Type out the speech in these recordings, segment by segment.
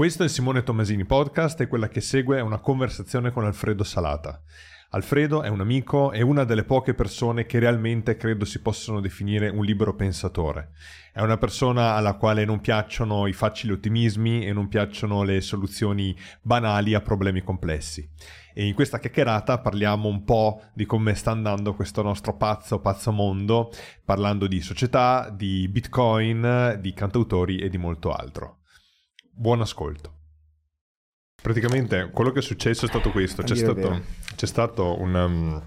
Questo è Simone Tomasini Podcast e quella che segue è una conversazione con Alfredo Salata. Alfredo è un amico e una delle poche persone che realmente credo si possono definire un libero pensatore. È una persona alla quale non piacciono i facili ottimismi e non piacciono le soluzioni banali a problemi complessi. E in questa chiacchierata parliamo un po' di come sta andando questo nostro pazzo, pazzo mondo, parlando di società, di bitcoin, di cantautori e di molto altro. Buon ascolto. Praticamente quello che è successo è stato questo, c'è stato, c'è stato un... Um,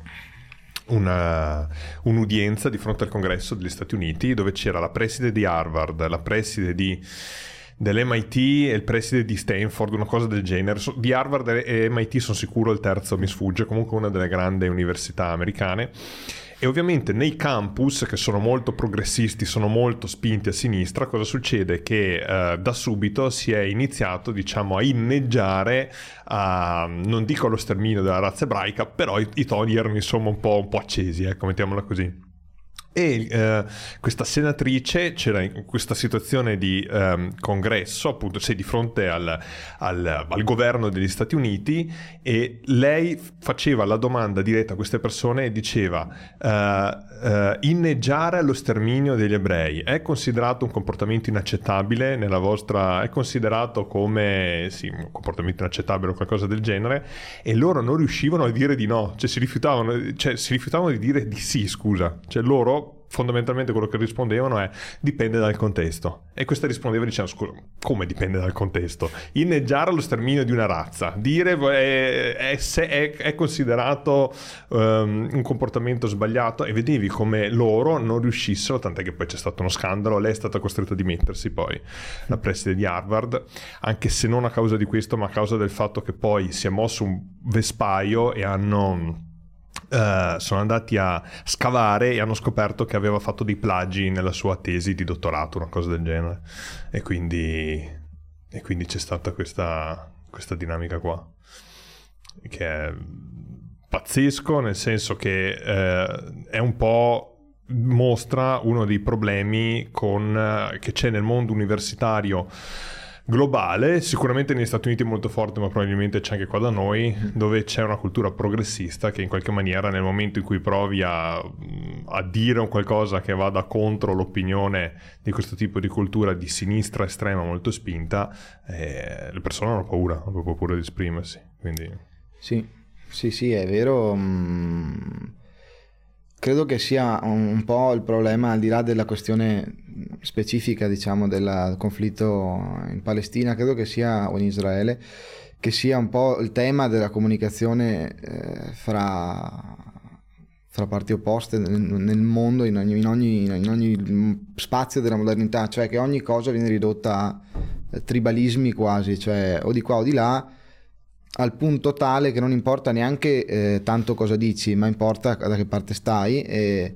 una, un'udienza di fronte al congresso degli Stati Uniti dove c'era la preside di Harvard, la preside di, dell'MIT e il preside di Stanford, una cosa del genere. Di Harvard e MIT sono sicuro, il terzo mi sfugge, comunque una delle grandi università americane e ovviamente nei campus, che sono molto progressisti, sono molto spinti a sinistra, cosa succede? Che eh, da subito si è iniziato, diciamo, a inneggiare, a, non dico allo sterminio della razza ebraica, però i, i toni erano insomma un po', un po accesi, ecco, mettiamola così. E eh, questa senatrice c'era in questa situazione di eh, congresso, appunto, sei di fronte al, al, al, governo degli Stati Uniti e lei faceva la domanda diretta a queste persone e diceva eh, eh inneggiare allo sterminio degli ebrei. È considerato un comportamento inaccettabile nella vostra... è considerato come sì, un comportamento inaccettabile o qualcosa del genere e loro non riuscivano a dire di no, cioè si rifiutavano, cioè, si rifiutavano di dire di sì, scusa, cioè loro fondamentalmente quello che rispondevano è dipende dal contesto. E questa rispondeva dicendo scusa, come dipende dal contesto? Inneggiare allo sterminio di una razza, dire è, è, è, è considerato um, un comportamento sbagliato e vedevi come loro non riuscissero, tant'è che poi c'è stato uno scandalo, lei è stata costretta a dimettersi poi, la preside di Harvard, anche se non a causa di questo ma a causa del fatto che poi si è mosso un vespaio e hanno Uh, sono andati a scavare e hanno scoperto che aveva fatto dei plagi nella sua tesi di dottorato, una cosa del genere. E quindi, e quindi c'è stata questa, questa dinamica qua, che è pazzesco, nel senso che uh, è un po' mostra uno dei problemi con, uh, che c'è nel mondo universitario globale, sicuramente negli Stati Uniti è molto forte, ma probabilmente c'è anche qua da noi, dove c'è una cultura progressista che in qualche maniera nel momento in cui provi a, a dire un qualcosa che vada contro l'opinione di questo tipo di cultura di sinistra estrema molto spinta, eh, le persone hanno paura, hanno proprio paura di esprimersi. Quindi... Sì, sì, sì, è vero. Mm credo che sia un, po' il problema, al di là della questione specifica, diciamo, del conflitto in Palestina, credo che sia, o in Israele, che sia un po' il tema della comunicazione eh, fra, fra, parti opposte nel, nel mondo, in ogni, in, ogni, in ogni, spazio della modernità, cioè che ogni cosa viene ridotta a tribalismi quasi, cioè o di qua o di là al punto tale che non importa neanche eh, tanto cosa dici, ma importa da che parte stai e,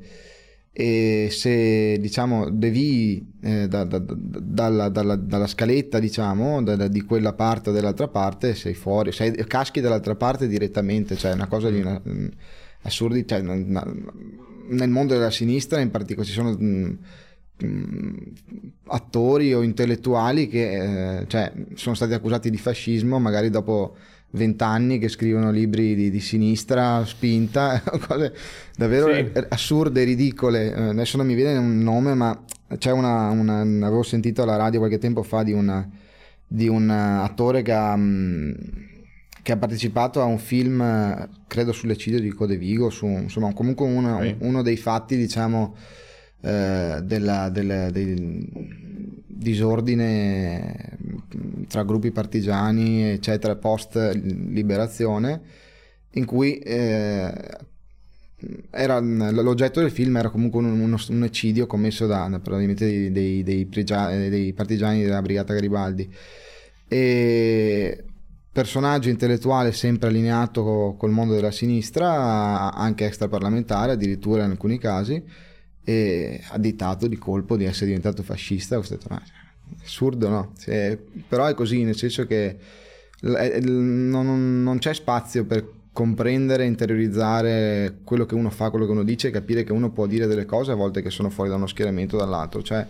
e se diciamo devi eh, da, da, dalla, dalla, dalla, scaletta diciamo da, di quella parte o dell'altra parte sei fuori, sei, caschi dall'altra parte direttamente, cioè una cosa di una, mm, assurdi, cioè, una, nel mondo della sinistra in particolare ci sono mh, mm, mm, attori o intellettuali che eh, cioè, sono stati accusati di fascismo magari dopo vent'anni che scrivono libri di, di sinistra spinta, cose davvero sì. assurde, ridicole. Eh, adesso non mi viene un nome, ma c'è una, una avevo sentito alla radio qualche tempo fa di, una, di un attore che ha, mm, che ha, partecipato a un film, credo sull'eccidio di Codevigo, su, insomma comunque uno, sì. uno dei fatti, diciamo, eh, della, della, del, disordine tra gruppi partigiani, eccetera, post liberazione, in cui eh, era, l'oggetto del film era comunque un, uno, un eccidio commesso da, probabilmente dei, dei, dei, pregia, dei, partigiani della Brigata Garibaldi. E personaggio intellettuale sempre allineato col mondo della sinistra, anche extraparlamentare addirittura in alcuni casi, e additato di colpo di essere diventato fascista. Ho detto, ma assurdo, no? Cioè, però è così, nel senso che non, non c'è spazio per comprendere, interiorizzare quello che uno fa, quello che uno dice, capire che uno può dire delle cose a volte che sono fuori da uno schieramento o dall'altro. Cioè,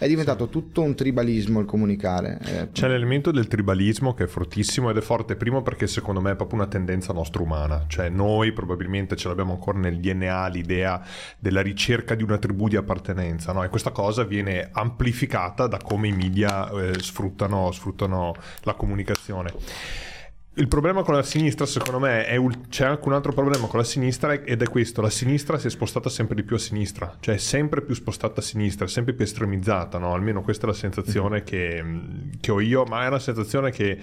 è diventato tutto un tribalismo il comunicare. Eh, C'è l'elemento del tribalismo che è fortissimo ed è forte primo perché secondo me è proprio una tendenza nostra umana, cioè noi probabilmente ce l'abbiamo ancora nel DNA l'idea della ricerca di una tribù di appartenenza no? e questa cosa viene amplificata da come i media eh, sfruttano, sfruttano la comunicazione. Il problema con la sinistra, secondo me, è un... c'è anche un altro problema con la sinistra ed è questo: la sinistra si è spostata sempre di più a sinistra, cioè sempre più spostata a sinistra, sempre più estremizzata, no? Almeno questa è la sensazione mm-hmm. che, che, ho io, ma è una sensazione che,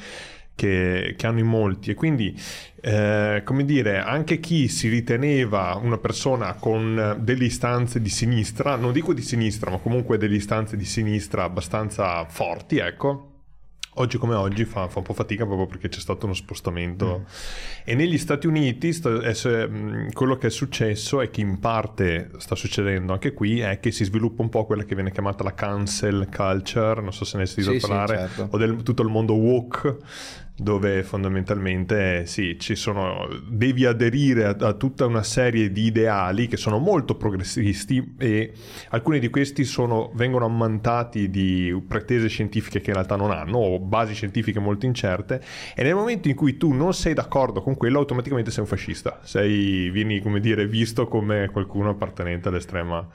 che, che hanno in molti. E quindi, eh, come dire, anche chi si riteneva una persona con delle istanze di sinistra, non dico di sinistra, ma comunque delle istanze di sinistra abbastanza forti, ecco oggi come oggi fa, fa, un po' fatica proprio perché c'è stato uno spostamento. Mm. E negli Stati Uniti sta, è, mm, quello che è successo e che in parte sta succedendo anche qui è che si sviluppa un po' quella che viene chiamata la cancel culture, non so se ne hai sentito sì, parlare, sì, certo. o del tutto il mondo woke, dove fondamentalmente sì, ci sono, devi aderire a, a, tutta una serie di ideali che sono molto progressisti e alcuni di questi sono, vengono ammantati di pretese scientifiche che in realtà non hanno o basi scientifiche molto incerte e nel momento in cui tu non sei d'accordo con quello automaticamente sei un fascista, sei, vieni come dire visto come qualcuno appartenente all'estrema,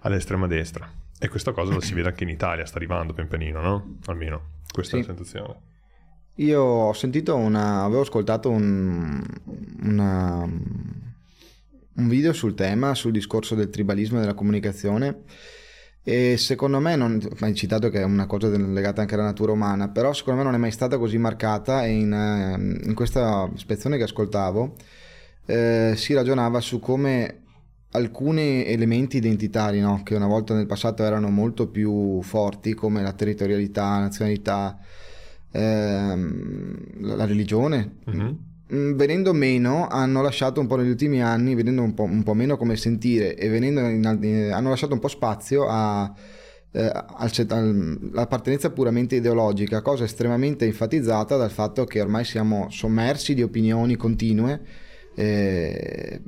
all'estrema destra e questa cosa la si vede anche in Italia, sta arrivando pian pianino, no? Almeno questa sì. è la sensazione. Io ho sentito una, avevo ascoltato un, una, un video sul tema, sul discorso del tribalismo e della comunicazione e secondo me, non, hai citato che è una cosa legata anche alla natura umana, però secondo me non è mai stata così marcata e in, ehm, in questa spezzone che ascoltavo eh, si ragionava su come alcuni elementi identitari no? che una volta nel passato erano molto più forti come la territorialità, la nazionalità, ehm, la, religione, uh-huh. Venendo meno hanno lasciato un po' negli ultimi anni, venendo un po', un po meno come sentire e venendo in, hanno lasciato un po' spazio a, eh, all'appartenenza puramente ideologica, cosa estremamente enfatizzata dal fatto che ormai siamo sommersi di opinioni continue. Eh,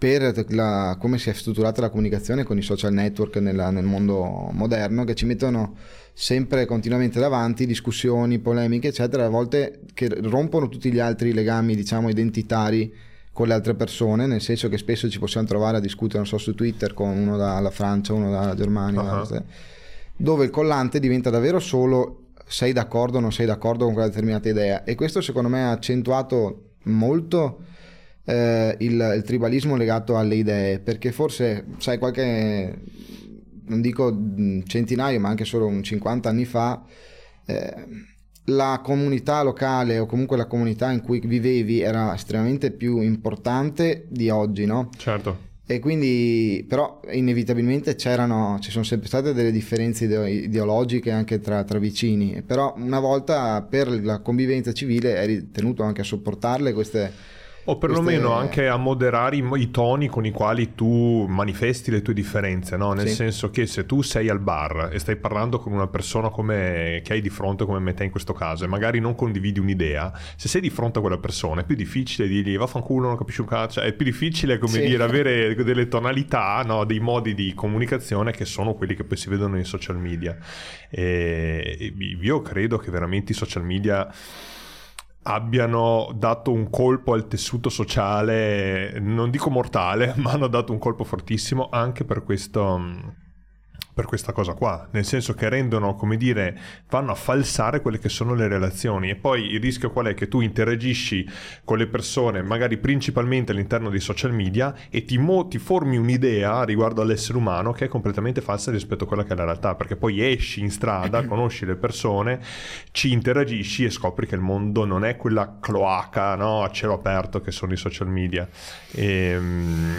per la, come si è strutturata la comunicazione con i social network nella, nel mondo moderno che ci mettono sempre continuamente davanti discussioni, polemiche eccetera a volte che rompono tutti gli altri legami diciamo identitari con le altre persone nel senso che spesso ci possiamo trovare a discutere non so su Twitter con uno dalla Francia uno dalla Germania uh-huh. dove il collante diventa davvero solo sei d'accordo o non sei d'accordo con quella determinata idea e questo secondo me ha accentuato molto eh, il, il, tribalismo legato alle idee, perché forse, sai, qualche, non dico centinaio, ma anche solo un 50 anni fa, eh, la comunità locale o comunque la comunità in cui vivevi era estremamente più importante di oggi, no? Certo. E quindi, però, inevitabilmente c'erano, ci sono sempre state delle differenze ideologiche anche tra, tra, vicini, però una volta per la convivenza civile eri tenuto anche a sopportarle queste o perlomeno queste... anche a moderare i, i, toni con i quali tu manifesti le tue differenze, no? nel sì. senso che se tu sei al bar e stai parlando con una persona come, che hai di fronte come me te in questo caso e magari non condividi un'idea, se sei di fronte a quella persona è più difficile dirgli vaffanculo, non capisci un cazzo, è più difficile come sì. dire avere delle tonalità, no? dei modi di comunicazione che sono quelli che poi si vedono nei social media. E io credo che veramente i social media abbiano dato un colpo al tessuto sociale, non dico mortale, ma hanno dato un colpo fortissimo anche per questo per questa cosa qua, nel senso che rendono, come dire, vanno a falsare quelle che sono le relazioni e poi il rischio qual è? Che tu interagisci con le persone, magari principalmente all'interno dei social media e ti, mo- ti formi un'idea riguardo all'essere umano che è completamente falsa rispetto a quella che è la realtà, perché poi esci in strada, conosci le persone, ci interagisci e scopri che il mondo non è quella cloaca no? a cielo aperto che sono i social media. E, ehm,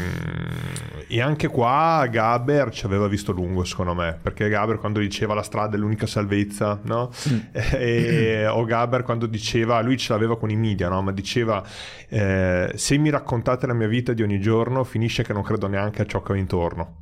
e anche qua Gaber ci aveva visto lungo, secondo secondo me, perché Gaber quando diceva la strada è l'unica salvezza, no? E, o Gaber quando diceva, lui ce l'aveva con i media, no? Ma diceva, eh, se mi raccontate la mia vita di ogni giorno, finisce che non credo neanche a ciò che ho intorno.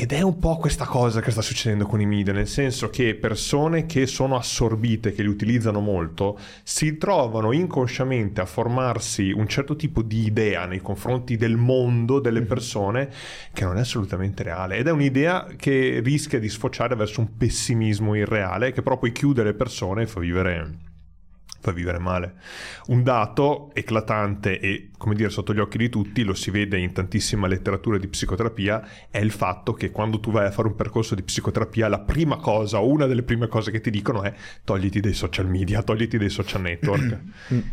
Ed è un po' questa cosa che sta succedendo con i media, nel senso che persone che sono assorbite, che li utilizzano molto, si trovano inconsciamente a formarsi un certo tipo di idea nei confronti del mondo, delle mhm. persone, che non è assolutamente reale. Ed è un'idea che rischia di sfociare verso un pessimismo irreale, che però poi chiude le persone e fa vivere fa vivere male. Un dato eclatante e, come dire, sotto gli occhi di tutti, lo si vede in tantissima letteratura di psicoterapia, è il fatto che quando tu vai a fare un percorso di psicoterapia, la prima cosa o una delle prime cose che ti dicono è togliti dai social media, togliti dai social network.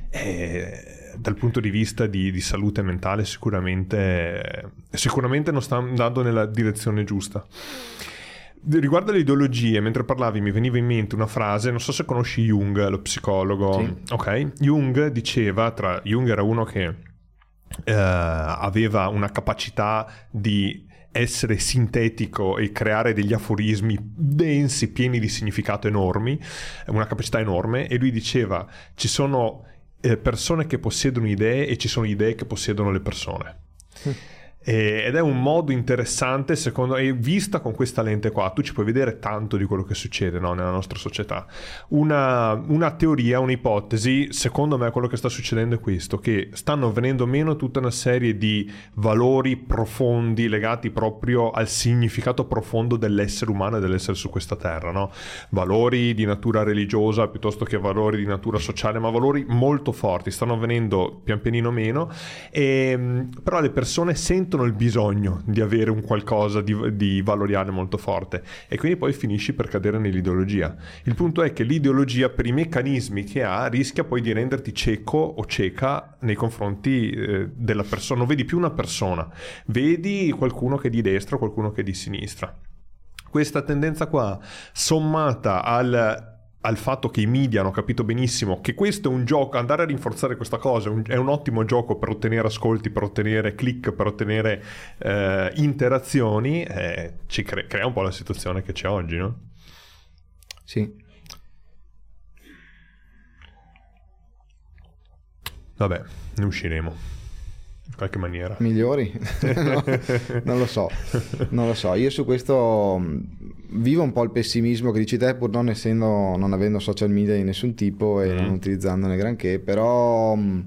e, dal punto di vista di, di salute mentale sicuramente, sicuramente non sta andando nella direzione giusta. Riguardo alle ideologie, mentre parlavi mi veniva in mente una frase, non so se conosci Jung, lo psicologo. Sì. Ok, Jung diceva, tra Jung era uno che eh, aveva una capacità di essere sintetico e creare degli aforismi densi, pieni di significato enormi, una capacità enorme, e lui diceva ci sono eh, persone che possiedono idee e ci sono idee che possiedono le persone. Mm ed è un modo interessante secondo me vista con questa lente qua tu ci puoi vedere tanto di quello che succede no, nella nostra società una, una, teoria un'ipotesi secondo me quello che sta succedendo è questo che stanno venendo meno tutta una serie di valori profondi legati proprio al significato profondo dell'essere umano e dell'essere su questa terra no? valori di natura religiosa piuttosto che valori di natura sociale ma valori molto forti stanno venendo pian pianino meno e, però le persone sentono sentono il bisogno di avere un qualcosa di, di valoriale molto forte e quindi poi finisci per cadere nell'ideologia. Il punto è che l'ideologia per i meccanismi che ha rischia poi di renderti cieco o cieca nei confronti eh, della persona, non vedi più una persona, vedi qualcuno che è di destra qualcuno che è di sinistra. Questa tendenza qua, sommata al al fatto che i media hanno capito benissimo che questo è un gioco, andare a rinforzare questa cosa è un, ottimo gioco per ottenere ascolti, per ottenere click, per ottenere eh, interazioni, eh, ci cre- crea un po' la situazione che c'è oggi, no? Sì. Vabbè, ne usciremo qualche maniera. Migliori? no, non lo so, non lo so. Io su questo mm, vivo un po' il pessimismo che dici te, pur non essendo, non avendo social media di nessun tipo e mm. non utilizzandone granché, però mm,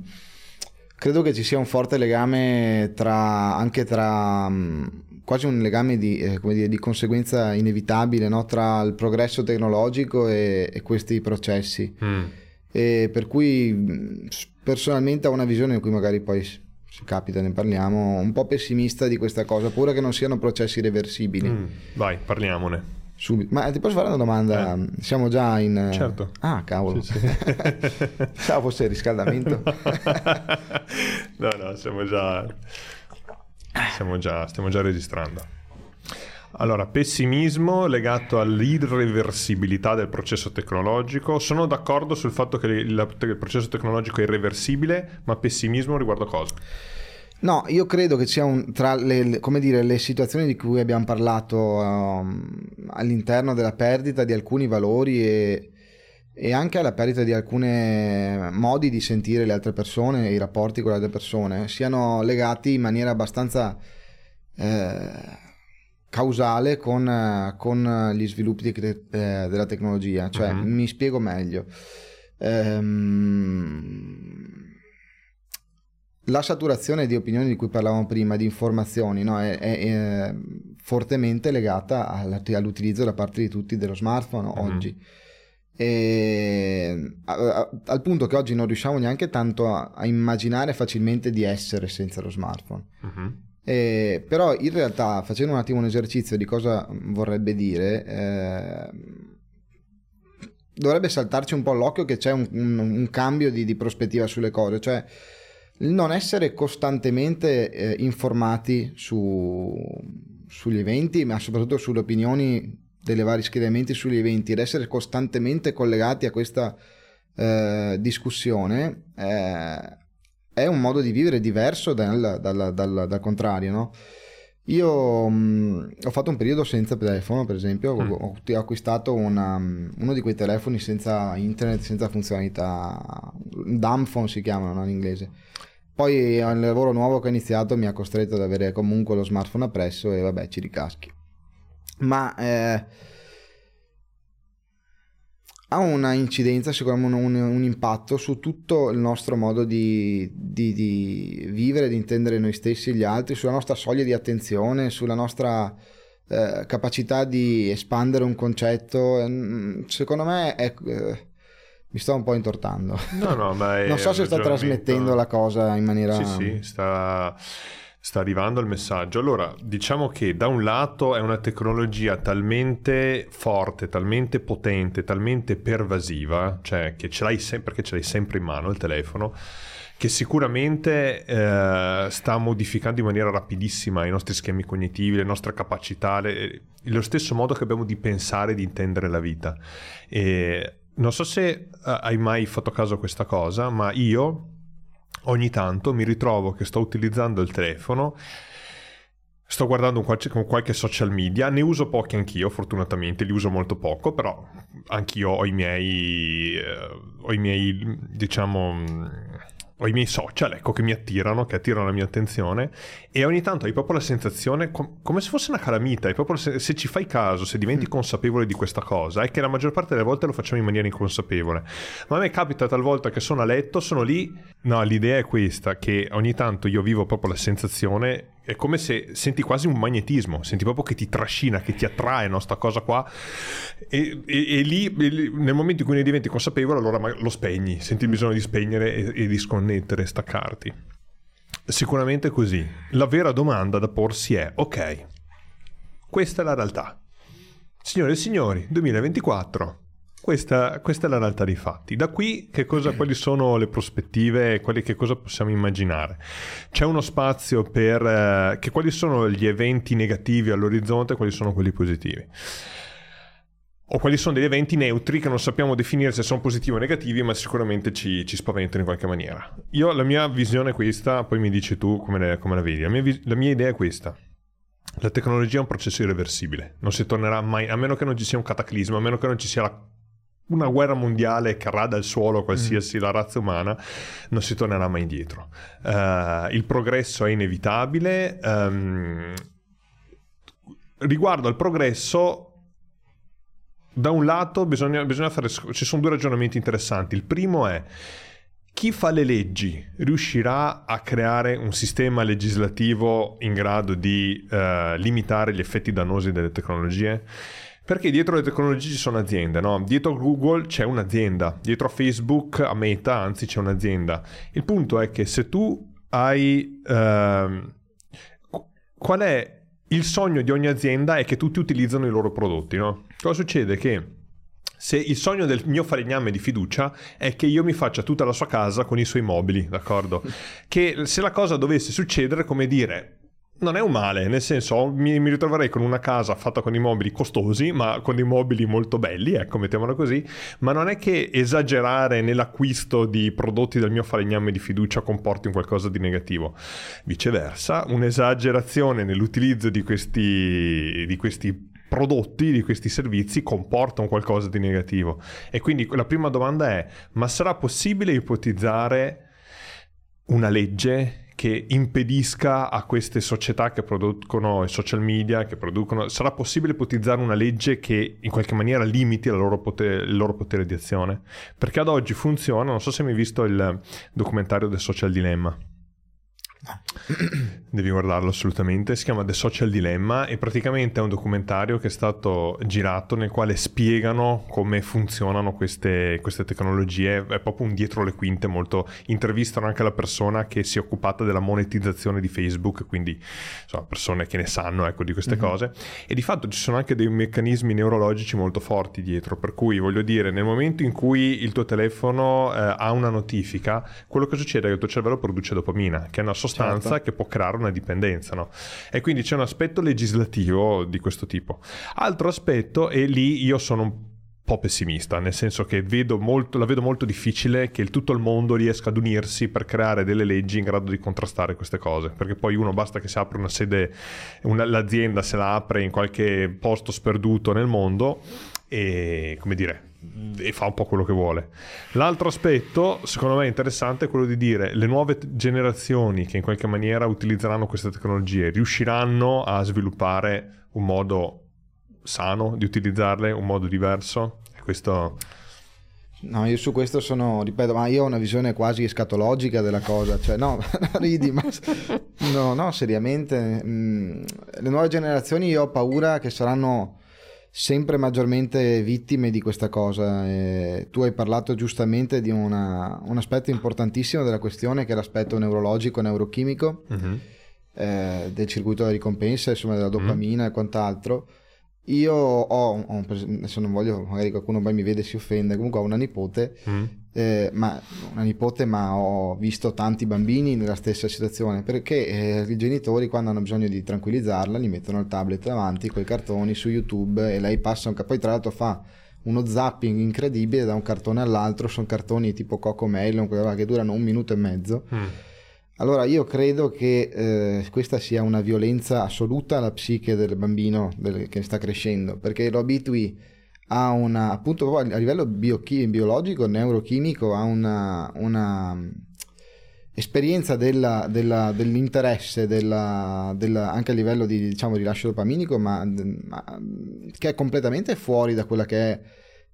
credo che ci sia un forte legame tra, anche tra mm, quasi un legame di, eh, dire, di conseguenza inevitabile no? tra il progresso tecnologico e, e questi processi. Mm. E per cui personalmente ho una visione in cui magari poi capita ne parliamo, un po' pessimista di questa cosa, pure che non siano processi reversibili. Mm, vai, parliamone. Subito. Ma ti posso fare una domanda? Eh. Siamo già in... Certo. Ah, cavolo. Sì, sì. Pensavo fosse il riscaldamento. no, no, siamo già... Siamo già... Stiamo già registrando. Allora, pessimismo legato all'irreversibilità del processo tecnologico. Sono d'accordo sul fatto che il, il processo tecnologico è irreversibile, ma pessimismo riguardo cosa? No, io credo che sia un, tra le, dire, le, situazioni di cui abbiamo parlato um, all'interno della perdita di alcuni valori e, e anche alla perdita di alcuni modi di sentire le altre persone i rapporti con le altre persone siano legati in maniera abbastanza eh, causale con, con gli sviluppi di, eh, della tecnologia. Cioè, uh-huh. mi spiego meglio. Ehm, la saturazione di opinioni di cui parlavamo prima, di informazioni, no? è, è, è, fortemente legata all'utilizzo da parte di tutti dello smartphone uh-huh. oggi. E, a, a, al punto che oggi non riusciamo neanche tanto a, a immaginare facilmente di essere senza lo smartphone. Uh-huh. Eh, però in realtà facendo un attimo un esercizio di cosa vorrebbe dire, eh, dovrebbe saltarci un po' l'occhio che c'è un, un, un cambio di, di, prospettiva sulle cose, cioè non essere costantemente eh, informati su, sugli eventi, ma soprattutto sulle opinioni delle vari schieramenti sugli eventi, ed essere costantemente collegati a questa eh, discussione eh, è un modo di vivere diverso dal, dal, dal, dal contrario, no? Io mh, ho fatto un periodo senza telefono, per esempio, mm. ho, ho, acquistato una, uno di quei telefoni senza internet, senza funzionalità, dumb phone si chiamano no, in inglese. Poi il lavoro nuovo che ho iniziato mi ha costretto ad avere comunque lo smartphone appresso e vabbè ci ricaschi. ma eh, ha una incidenza, secondo me un, un, impatto su tutto il nostro modo di, di, di, vivere, di intendere noi stessi e gli altri, sulla nostra soglia di attenzione, sulla nostra eh, capacità di espandere un concetto. Mm, secondo me è... Eh, mi sto un po' intortando. No, no, ma non so se sto trasmettendo la cosa in maniera... Sì, sì, sta sta arrivando il messaggio. Allora, diciamo che da un lato è una tecnologia talmente forte, talmente potente, talmente pervasiva, cioè che ce l'hai sempre, perché ce l'hai sempre in mano il telefono, che sicuramente eh, sta modificando in maniera rapidissima i nostri schemi cognitivi, le nostre capacità, le, lo stesso modo che abbiamo di pensare e di intendere la vita. E non so se uh, hai mai fatto caso a questa cosa, ma io ogni tanto mi ritrovo che sto utilizzando il telefono sto guardando qualche, qualche, social media, ne uso pochi anch'io, fortunatamente, li uso molto poco, però anch'io ho i miei, eh, ho i miei diciamo, ho i miei social, ecco, che mi attirano, che attirano la mia attenzione e ogni tanto hai proprio la sensazione com- come se fosse una calamita, è proprio se, se, ci fai caso, se diventi mm. consapevole di questa cosa, è che la maggior parte delle volte lo facciamo in maniera inconsapevole. Ma a me capita talvolta che sono a letto, sono lì, no, l'idea è questa, che ogni tanto io vivo proprio la sensazione è come se senti quasi un magnetismo, senti proprio che ti trascina, che ti attrae, no, sta cosa qua. E, e, e lì, nel momento in cui ne diventi consapevole, allora lo spegni, senti il bisogno di spegnere e, e di sconnettere, staccarti. Sicuramente è così. La vera domanda da porsi è, ok, questa è la realtà. Signore e signori, 2024, questa, questa, è la realtà dei fatti. Da qui cosa, quali sono le prospettive, quali, che cosa possiamo immaginare? C'è uno spazio per eh, che quali sono gli eventi negativi all'orizzonte e quali sono quelli positivi? O quali sono degli eventi neutri che non sappiamo definire se sono positivi o negativi, ma sicuramente ci, ci spaventano in qualche maniera. Io la mia visione è questa, poi mi dici tu come, le, come la vedi. La mia, la mia idea è questa. La tecnologia è un processo irreversibile, non si tornerà mai, a meno che non ci sia un cataclisma, a meno che non ci sia la una guerra mondiale che rada il suolo qualsiasi mm. la razza umana, non si tornerà mai indietro. Uh, il progresso è inevitabile. Um, riguardo al progresso, da un lato bisogna, bisogna fare, ci sono due ragionamenti interessanti. Il primo è chi fa le leggi riuscirà a creare un sistema legislativo in grado di uh, limitare gli effetti dannosi delle tecnologie? Perché dietro le tecnologie ci sono aziende, no? Dietro Google c'è un'azienda, dietro Facebook, a Meta, anzi c'è un'azienda. Il punto è che se tu hai... Uh, qual è il sogno di ogni azienda è che tutti utilizzano i loro prodotti, no? Cosa succede? Che se il sogno del mio falegname di fiducia è che io mi faccia tutta la sua casa con i suoi mobili, d'accordo? Che se la cosa dovesse succedere, come dire, non è un male, nel senso mi, mi, ritroverei con una casa fatta con i mobili costosi, ma con dei mobili molto belli, ecco, mettiamola così, ma non è che esagerare nell'acquisto di prodotti del mio falegname di fiducia comporti un qualcosa di negativo. Viceversa, un'esagerazione nell'utilizzo di questi, di questi prodotti, di questi servizi, comporta un qualcosa di negativo. E quindi la prima domanda è, ma sarà possibile ipotizzare una legge che impedisca a queste società che producono i social media, che producono... Sarà possibile ipotizzare una legge che in qualche maniera limiti loro potere, il loro potere di azione? Perché ad oggi funziona, non so se mi hai visto il documentario del Social Dilemma. Devi guardarlo assolutamente, si chiama The Social Dilemma e praticamente è un documentario che è stato girato nel quale spiegano come funzionano queste, queste tecnologie, è proprio un dietro le quinte molto, intervistano anche la persona che si è occupata della monetizzazione di Facebook, quindi insomma, persone che ne sanno ecco, di queste mm-hmm. cose. E di fatto ci sono anche dei meccanismi neurologici molto forti dietro, per cui voglio dire nel momento in cui il tuo telefono eh, ha una notifica, quello che succede è che il tuo cervello produce dopamina, che è una sostanza sostanza certo. che può creare una dipendenza. No? E quindi c'è un aspetto legislativo di questo tipo. Altro aspetto, e lì io sono un po' pessimista, nel senso che vedo molto, la vedo molto difficile che il, tutto il mondo riesca ad unirsi per creare delle leggi in grado di contrastare queste cose, perché poi uno basta che si apra una sede, una, l'azienda se la apre in qualche posto sperduto nel mondo e, come dire, e fa un po' quello che vuole. L'altro aspetto, secondo me interessante, è quello di dire le nuove generazioni che in qualche maniera utilizzeranno queste tecnologie riusciranno a sviluppare un modo sano di utilizzarle, un modo diverso. Questo No, io su questo sono, ripeto, ma io ho una visione quasi escatologica della cosa, cioè no, ridi, ma no, no, seriamente, mh, mm, le nuove generazioni io ho paura che saranno sempre maggiormente vittime di questa cosa. E tu hai parlato giustamente di una, un aspetto importantissimo della questione che è l'aspetto neurologico, neurochimico, uh-huh. eh, del circuito della ricompensa, insomma della dopamina uh-huh. e quant'altro io ho, ho, adesso non voglio, magari qualcuno poi mi vede e si offende, comunque ho una nipote, mm. eh, ma, una nipote, ma ho visto tanti bambini nella stessa situazione, perché eh, i genitori quando hanno bisogno di tranquillizzarla gli mettono il tablet davanti, quei cartoni su YouTube e lei passa un poi tra l'altro fa uno zapping incredibile da un cartone all'altro, sono cartoni tipo Coco Melon, che durano un minuto e mezzo. Mm allora io credo che eh, questa sia una violenza assoluta alla psiche del bambino del, che sta crescendo, perché lo abitui a una, appunto a livello biochi- biologico, neurochimico, a una, una mm, esperienza della, della, dell'interesse della, anche a livello di diciamo, rilascio dopaminico, ma, ma, che è completamente fuori da quella che è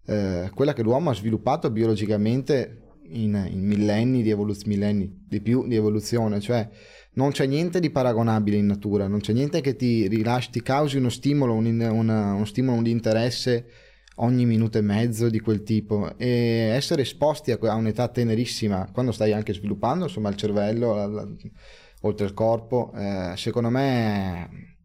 eh, quella che l'uomo ha sviluppato biologicamente in, in millenni di evoluzione, millenni di più di evoluzione, cioè non c'è niente di paragonabile in natura, non c'è niente che ti rilasci, ti causi uno stimolo, un, una, uno stimolo di interesse ogni minuto e mezzo di quel tipo. E essere esposti a, a un'età tenerissima, quando stai anche sviluppando insomma il cervello, la, la, oltre il corpo, eh, secondo me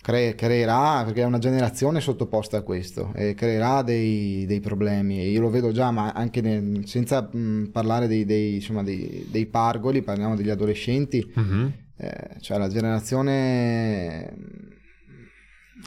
cre- creerà, perché è una generazione sottoposta a questo, e creerà dei, dei problemi. Io lo vedo già, ma anche nel, senza mh, parlare dei, dei, insomma, dei, pargoli, parliamo degli adolescenti, uh-huh. eh, cioè la generazione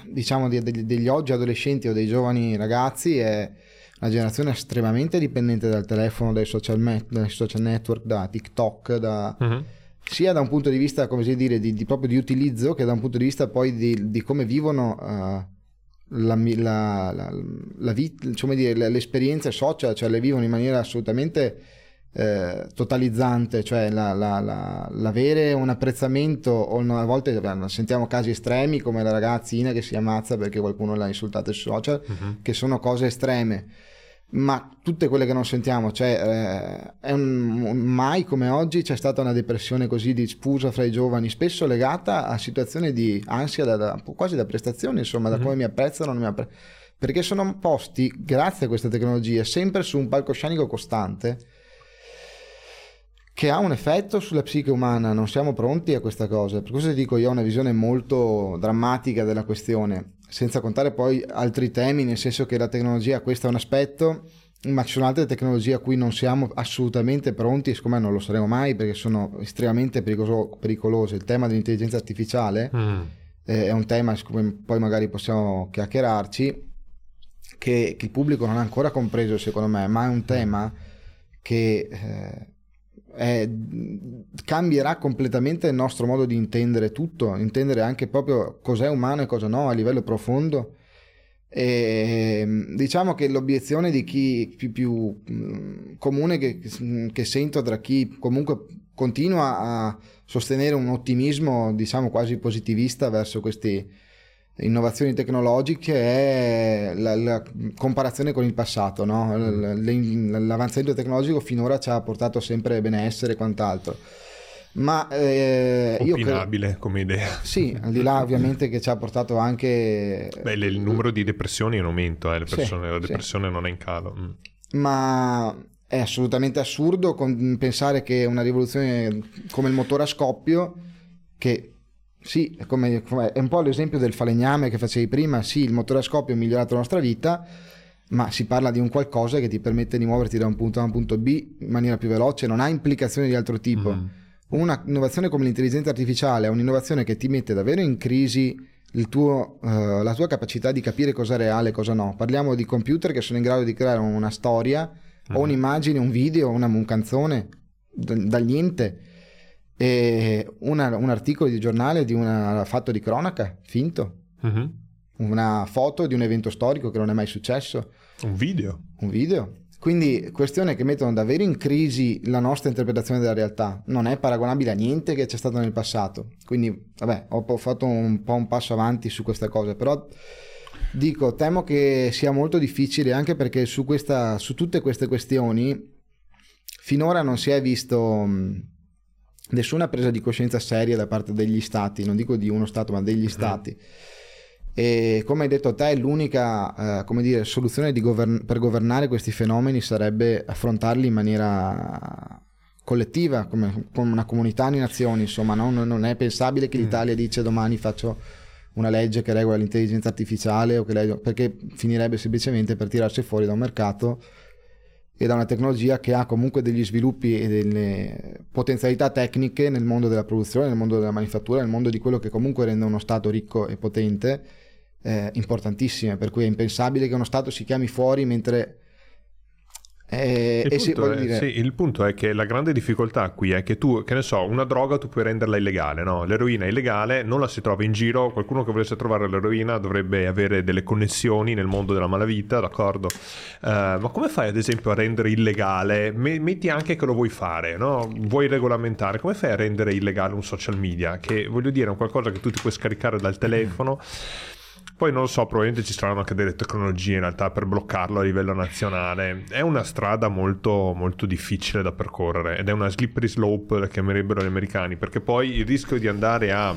diciamo di, degli, degli oggi adolescenti o dei giovani ragazzi è una generazione estremamente dipendente dal telefono, dai social, met- dai social network, da TikTok, da... Uh-huh sia da un punto di vista, come si dire, di, di, proprio di utilizzo, che da un punto di vista poi di, di come vivono uh, la, la, la, la vita, diciamo dire, le, le, esperienze social, cioè le vivono in maniera assolutamente eh, totalizzante, cioè l'avere un apprezzamento, o a volte sentiamo casi estremi come la ragazzina che si ammazza perché qualcuno l'ha insultata sui social, uh-huh. che sono cose estreme ma tutte quelle che non sentiamo, cioè eh, un, mai come oggi c'è stata una depressione così diffusa fra i giovani, spesso legata a situazioni di ansia, da, da, quasi da prestazione, insomma, da mm-hmm. come mi apprezzano, non mi apprezzano, perché sono posti, grazie a questa tecnologia, sempre su un palcoscenico costante che ha un effetto sulla psiche umana, non siamo pronti a questa cosa, per questo dico io ho una visione molto drammatica della questione senza contare poi altri temi, nel senso che la tecnologia, questo è un aspetto, ma ci sono altre tecnologie a cui non siamo assolutamente pronti e siccome non lo saremo mai perché sono estremamente pericoloso, pericolose. Il tema dell'intelligenza artificiale mm. eh, è un tema su cui poi magari possiamo chiacchierarci, che, che, il pubblico non ha ancora compreso secondo me, ma è un tema che... Eh, è, cambierà completamente il nostro modo di intendere tutto, intendere anche proprio cos'è umano e cosa no a livello profondo. E diciamo che l'obiezione di chi più, più comune che, che, sento tra chi comunque continua a sostenere un ottimismo, diciamo quasi positivista verso questi innovazioni tecnologiche è la, la comparazione con il passato, no? l'avanzamento tecnologico finora ci ha portato sempre benessere e quant'altro. Ma eh, Opinabile credo... come idea. Sì, al di là ovviamente che ci ha portato anche... Beh, il numero di depressioni è in aumento, eh, persone, sì, la depressione sì. non è in calo. Mm. Ma è assolutamente assurdo pensare che una rivoluzione come il motore a scoppio, che sì, è, come, è un po' l'esempio del falegname che facevi prima, sì, il motore a scoppio ha migliorato la nostra vita, ma si parla di un qualcosa che ti permette di muoverti da un punto A a un punto B in maniera più veloce, non ha implicazioni di altro tipo. Mm. Una innovazione come l'intelligenza artificiale è un'innovazione che ti mette davvero in crisi tuo, uh, la tua capacità di capire cosa è reale e cosa no. Parliamo di computer che sono in grado di creare una storia mm. o un'immagine, un video, una, un canzone da, da niente e una, un articolo di giornale di un fatto di cronaca finto, uh-huh. una foto di un evento storico che non è mai successo. Un video? Un video. Quindi questioni che mettono davvero in crisi la nostra interpretazione della realtà. Non è paragonabile a niente che c'è stato nel passato. Quindi, vabbè, ho fatto un po' un passo avanti su questa cosa, però dico, temo che sia molto difficile anche perché su, questa, su tutte queste questioni finora non si è visto nessuna presa di coscienza seria da parte degli stati, non dico di uno stato, ma degli mm-hmm. stati e come hai detto te l'unica eh, come dire, soluzione govern- per governare questi fenomeni sarebbe affrontarli in maniera collettiva come, come una comunità di nazioni insomma no? non è pensabile che mm. l'Italia dice domani faccio una legge che regola l'intelligenza artificiale o che legge, perché finirebbe semplicemente per tirarsi fuori da un mercato e da una tecnologia che ha comunque degli sviluppi e delle potenzialità tecniche nel mondo della produzione, nel mondo della manifattura, nel mondo di quello che comunque rende uno Stato ricco e potente eh, importantissime, per cui è impensabile che uno Stato si chiami fuori mentre eh, il, punto è, dire... sì, il, punto è, che la grande difficoltà qui è che tu, che ne so, una droga tu puoi renderla illegale, no? L'eroina è illegale, non la si trova in giro, qualcuno che volesse trovare l'eroina dovrebbe avere delle connessioni nel mondo della malavita, d'accordo? Uh, ma come fai ad esempio a rendere illegale? metti anche che lo vuoi fare, no? Vuoi regolamentare, come fai a rendere illegale un social media? Che voglio dire è un qualcosa che tu ti puoi scaricare dal telefono. Mm poi non lo so, probabilmente ci saranno anche delle tecnologie in realtà per bloccarlo a livello nazionale. È una strada molto, molto difficile da percorrere ed è una slippery slope, la chiamerebbero gli americani, perché poi il rischio di andare a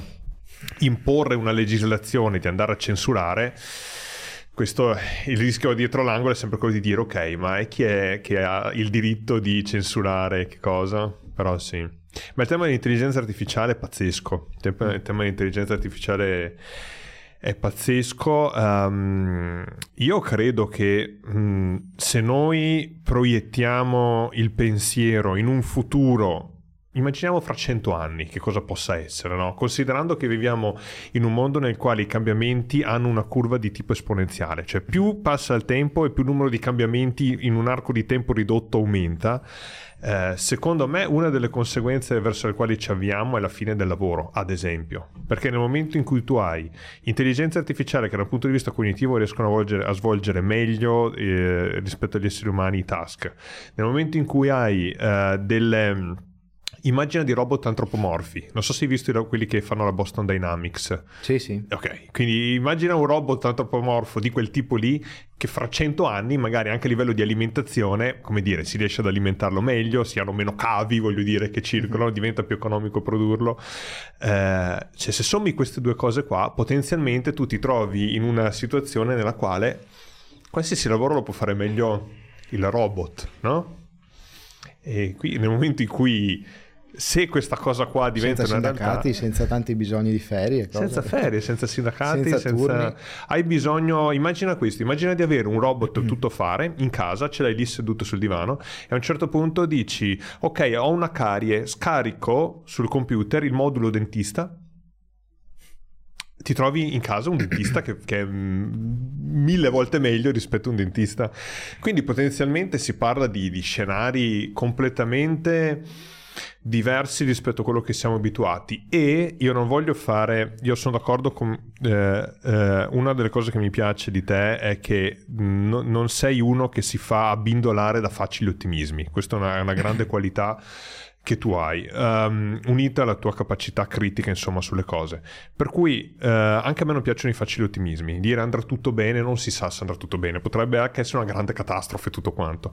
imporre una legislazione, di andare a censurare, questo il rischio dietro l'angolo è sempre quello di dire ok, ma è chi è che ha il diritto di censurare che cosa? Però sì. Ma il tema dell'intelligenza artificiale è pazzesco. Il tema, dell'intelligenza artificiale è pazzesco. Um, io credo che um, se noi proiettiamo il pensiero in un futuro Immaginiamo fra cento anni che cosa possa essere, no? considerando che viviamo in un mondo nel quale i cambiamenti hanno una curva di tipo esponenziale, cioè più passa il tempo e più il numero di cambiamenti in un arco di tempo ridotto aumenta, eh, secondo me una delle conseguenze verso le quali ci avviamo è la fine del lavoro, ad esempio, perché nel momento in cui tu hai intelligenza artificiale che dal punto di vista cognitivo riescono a svolgere, a svolgere meglio eh, rispetto agli esseri umani i task, nel momento in cui hai eh, delle Immagina di robot antropomorfi. Non so se hai visto quelli che fanno la Boston Dynamics. Sì, sì. Ok, quindi immagina un robot antropomorfo di quel tipo lì che fra cento anni, magari anche a livello di alimentazione, come dire, si riesce ad alimentarlo meglio, si hanno meno cavi, voglio dire, che circolano, mm-hmm. diventa più economico produrlo. Eh, cioè, se sommi queste due cose qua, potenzialmente tu ti trovi in una situazione nella quale qualsiasi lavoro lo può fare meglio il robot, no? E qui nel momento in cui se questa cosa qua diventa senza una sindacati, realtà, senza tanti bisogni di ferie, cose. senza ferie, senza sindacati, senza senza... hai bisogno, immagina questo, immagina di avere un robot mm. tutto fare in casa, ce l'hai lì seduto sul divano e a un certo punto dici ok ho una carie, scarico sul computer il modulo dentista ti trovi in casa un dentista che, che, è mille volte meglio rispetto a un dentista. Quindi potenzialmente si parla di, di scenari completamente diversi rispetto a quello che siamo abituati e io non voglio fare io sono d'accordo con eh, eh, una delle cose che mi piace di te è che no, non sei uno che si fa abbindolare da facili ottimismi questa è una, una grande qualità che tu hai, um, unita alla tua capacità critica, insomma, sulle cose. Per cui uh, anche a me non piacciono i facili ottimismi. Dire andrà tutto bene, non si sa se andrà tutto bene, potrebbe anche essere una grande catastrofe tutto quanto.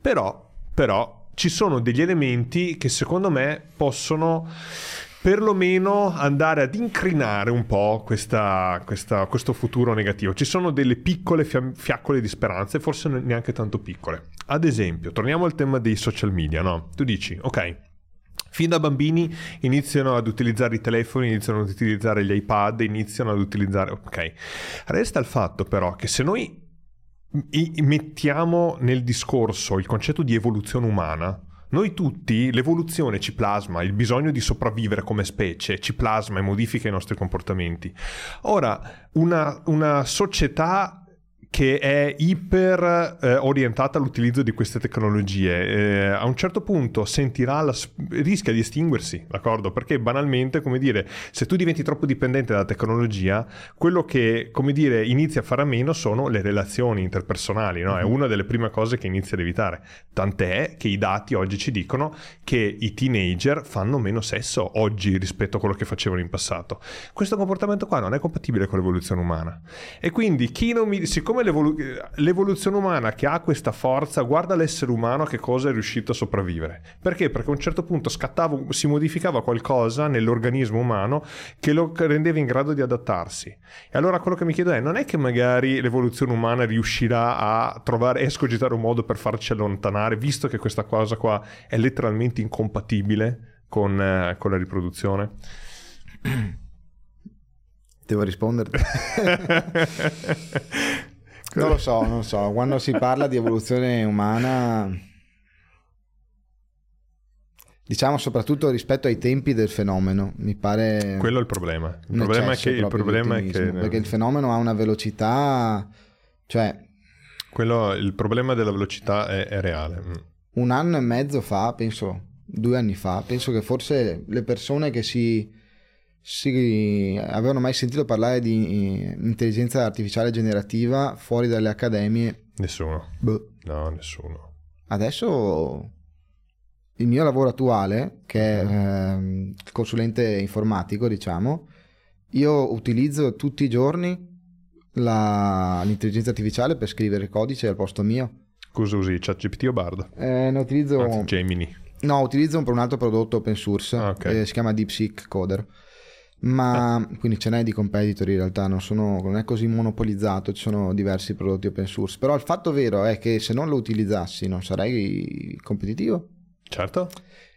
Però, però ci sono degli elementi che secondo me possono perlomeno andare ad incrinare un po' questa, questa, questo futuro negativo. Ci sono delle piccole fiaccole di speranza e forse neanche tanto piccole. Ad esempio, torniamo al tema dei social media, no? Tu dici, ok, Fin da bambini iniziano ad utilizzare i telefoni, iniziano ad utilizzare gli iPad, iniziano ad utilizzare... Ok. Resta il fatto però che se noi mettiamo nel discorso il concetto di evoluzione umana, noi tutti, l'evoluzione ci plasma, il bisogno di sopravvivere come specie ci plasma e modifica i nostri comportamenti. Ora, una, una società che è iper eh, orientata all'utilizzo di queste tecnologie, eh, a un certo punto sentirà la, rischia di estinguersi, d'accordo? Perché banalmente, come dire, se tu diventi troppo dipendente dalla tecnologia, quello che, come dire, inizia a fare a meno sono le relazioni interpersonali, no? È mm-hmm. una delle prime cose che inizia ad evitare. Tant'è che i dati oggi ci dicono che i teenager fanno meno sesso oggi rispetto a quello che facevano in passato. Questo comportamento qua non è compatibile con l'evoluzione umana. E quindi chi non mi... siccome siccome l'evolu- l'evoluzione umana che ha questa forza, guarda l'essere umano a che cosa è riuscito a sopravvivere. Perché? Perché a un certo punto scattava, si modificava qualcosa nell'organismo umano che lo rendeva in grado di adattarsi. E allora quello che mi chiedo è, non è che magari l'evoluzione umana riuscirà a trovare escogitare un modo per farci allontanare, visto che questa cosa qua è letteralmente incompatibile con, eh, con la riproduzione? Devo rispondere. Non lo so, non so. Quando si parla di evoluzione umana, diciamo soprattutto rispetto ai tempi del fenomeno, mi pare... Quello è il problema. Il problema è che... Il problema è che... Perché il fenomeno ha una velocità... Cioè... Quello, il problema della velocità è, è reale. Mm. Un anno e mezzo fa, penso, due anni fa, penso che forse le persone che si si avevano mai sentito parlare di eh, intelligenza artificiale generativa fuori dalle accademie? Nessuno. Boh. No, nessuno. Adesso il mio lavoro attuale, che è eh, consulente informatico, diciamo, io utilizzo tutti i giorni la, l'intelligenza artificiale per scrivere codice al posto mio. Cosa usi? ChatGPT o Bard? Eh, ne utilizzo... Anzi, Gemini. No, utilizzo per un altro prodotto open source, ah, okay. eh, si chiama DeepSeek Coder ma eh. quindi ce n'è di competitor in realtà, non, sono, non, è così monopolizzato, ci sono diversi prodotti open source, però il fatto vero è che se non lo utilizzassi non sarei competitivo. Certo.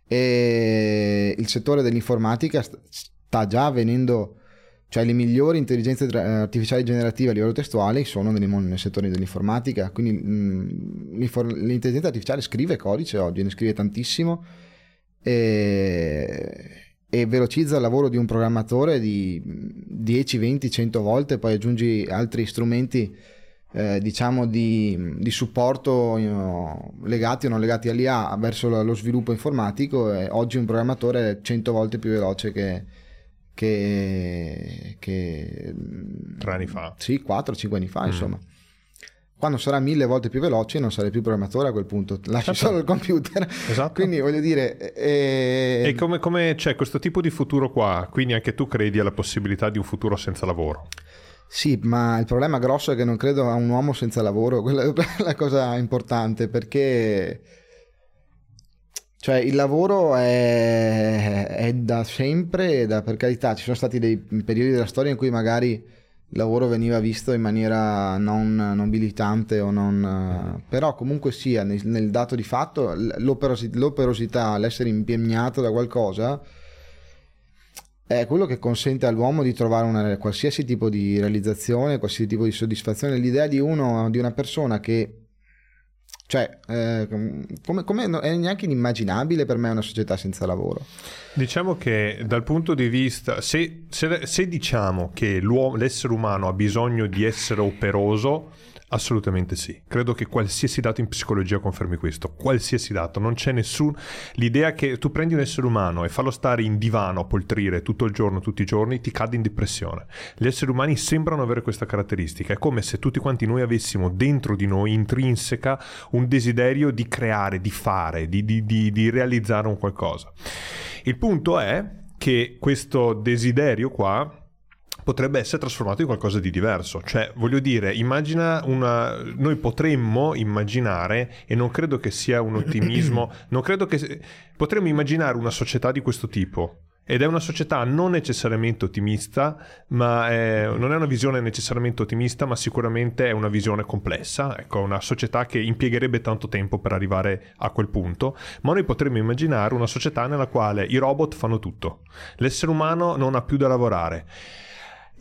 E il settore dell'informatica sta già avvenendo, cioè le migliori intelligenze artificiali generative a livello testuale sono nel, nel settore dell'informatica, quindi mh, l'intelligenza artificiale scrive codice oggi, ne scrive tantissimo. E e velocizza il lavoro di un programmatore di 10, 20, 100 volte, poi aggiungi altri strumenti eh, diciamo di, di supporto you know, legati o non legati all'IA verso lo sviluppo informatico e oggi un programmatore è 100 volte più veloce che, che, che tre anni fa. Sì, 4-5 anni fa, mm. insomma quando sarà mille volte più veloce non sarai più programmatore a quel punto, lasci esatto. solo il computer. Esatto. Quindi voglio dire... Eh... E come, come c'è questo tipo di futuro qua, quindi anche tu credi alla possibilità di un futuro senza lavoro? Sì, ma il problema grosso è che non credo a un uomo senza lavoro, quella è la cosa importante perché... Cioè il lavoro è, è da sempre, da, per carità, ci sono stati dei periodi della storia in cui magari il lavoro veniva visto in maniera non nobilitante o non... però comunque sia nel, nel dato di fatto l'operosi, l'operosità, l'essere impegnato da qualcosa è quello che consente all'uomo di trovare una, qualsiasi tipo di realizzazione, qualsiasi tipo di soddisfazione. L'idea di, uno, di una persona che cioè, eh, come, come è neanche inimmaginabile per me una società senza lavoro. Diciamo che dal punto di vista, se, se, se diciamo che l'essere umano ha bisogno di essere operoso, Assolutamente sì. Credo che qualsiasi dato in psicologia confermi questo. Qualsiasi dato. Non c'è nessun... L'idea che tu prendi un essere umano e fallo stare in divano a poltrire tutto il giorno, tutti i giorni, ti cade in depressione. Gli esseri umani sembrano avere questa caratteristica. È come se tutti quanti noi avessimo dentro di noi, intrinseca, un desiderio di creare, di fare, di, di, di, di realizzare un qualcosa. Il punto è che questo desiderio qua potrebbe essere trasformato in qualcosa di diverso. Cioè, voglio dire, immagina una... Noi potremmo immaginare, e non credo che sia un ottimismo, non credo che... Potremmo immaginare una società di questo tipo. Ed è una società non necessariamente ottimista, ma è, non è una visione necessariamente ottimista, ma sicuramente è una visione complessa. Ecco, una società che impiegherebbe tanto tempo per arrivare a quel punto. Ma noi potremmo immaginare una società nella quale i robot fanno tutto. L'essere umano non ha più da lavorare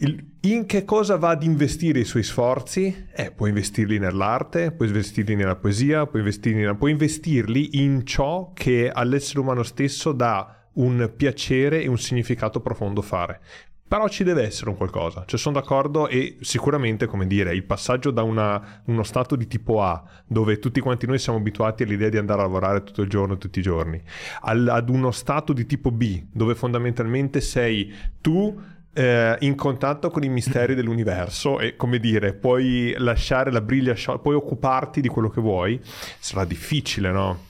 in che cosa va ad investire i suoi sforzi? Eh, può investirli nell'arte, può investirli nella poesia, può investirli, può investirli in ciò che all'essere umano stesso dà un piacere e un significato profondo fare. Però ci deve essere un qualcosa, cioè sono d'accordo e sicuramente, come dire, il passaggio da una, uno stato di tipo A, dove tutti quanti noi siamo abituati all'idea di andare a lavorare tutto il giorno, tutti i giorni, al, ad uno stato di tipo B, dove fondamentalmente sei tu eh, in contatto con i misteri dell'universo e come dire, puoi lasciare la briglia, puoi occuparti di quello che vuoi, sarà difficile, no?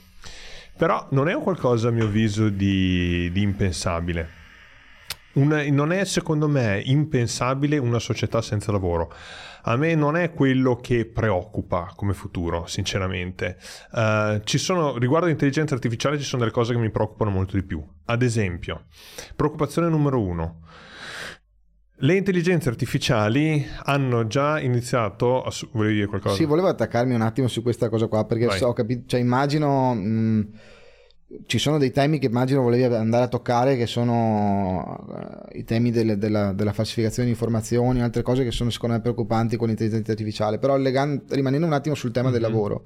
Però non è un qualcosa, a mio avviso, di, di impensabile una, non è secondo me impensabile una società senza lavoro. A me non è quello che preoccupa come futuro, sinceramente. Uh, sono, riguardo all'intelligenza artificiale ci sono delle cose che mi preoccupano molto di più. Ad esempio, preoccupazione numero uno. Le intelligenze artificiali hanno già iniziato a... Volevi dire qualcosa? Sì, volevo attaccarmi un attimo su questa cosa qua, perché so, ho capito, cioè immagino... Mh ci sono dei temi che immagino volevi andare a toccare che sono uh, i temi delle, della, della, falsificazione di informazioni, altre cose che sono secondo me preoccupanti con l'intelligenza artificiale, però legan- rimanendo un attimo sul tema mm-hmm. del lavoro.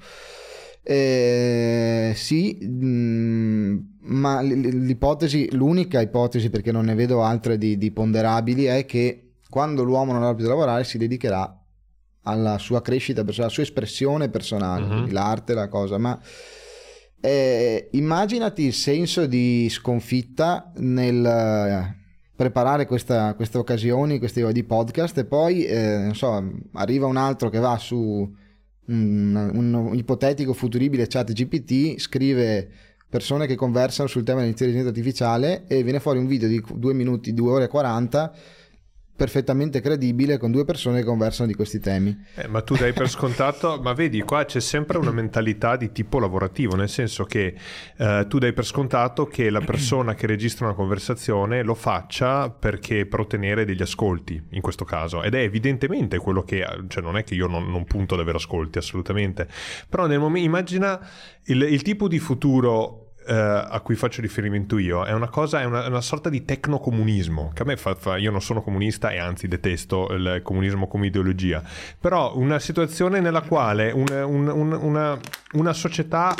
Eh, sì, mh, mm, ma l'ipotesi, l'unica ipotesi, perché non ne vedo altre di, di ponderabili, è che quando l'uomo non avrà più da lavorare si dedicherà alla sua crescita, alla sua espressione personale, mm-hmm. l'arte, la cosa, ma eh, immaginati il senso di sconfitta nel eh, preparare questa, queste occasioni, questi di podcast e poi, eh, non so, arriva un altro che va su un, un ipotetico futuribile chat GPT, scrive persone che conversano sul tema dell'intelligenza artificiale e viene fuori un video di 2 minuti, 2 ore e 40 perfettamente credibile con due persone che conversano di questi temi. Eh, ma tu dai per scontato, ma vedi qua c'è sempre una mentalità di tipo lavorativo, nel senso che eh, tu dai per scontato che la persona che registra una conversazione lo faccia perché per ottenere degli ascolti, in questo caso, ed è evidentemente quello che, cioè non è che io non, non punto ad avere ascolti assolutamente, però nel momento, immagina il, il tipo di futuro Uh, a cui faccio riferimento io è una cosa, è una, una sorta di tecnocomunismo che a me fa, fa, io non sono comunista e anzi detesto il comunismo come ideologia, però una situazione nella quale un, un, un, una, una società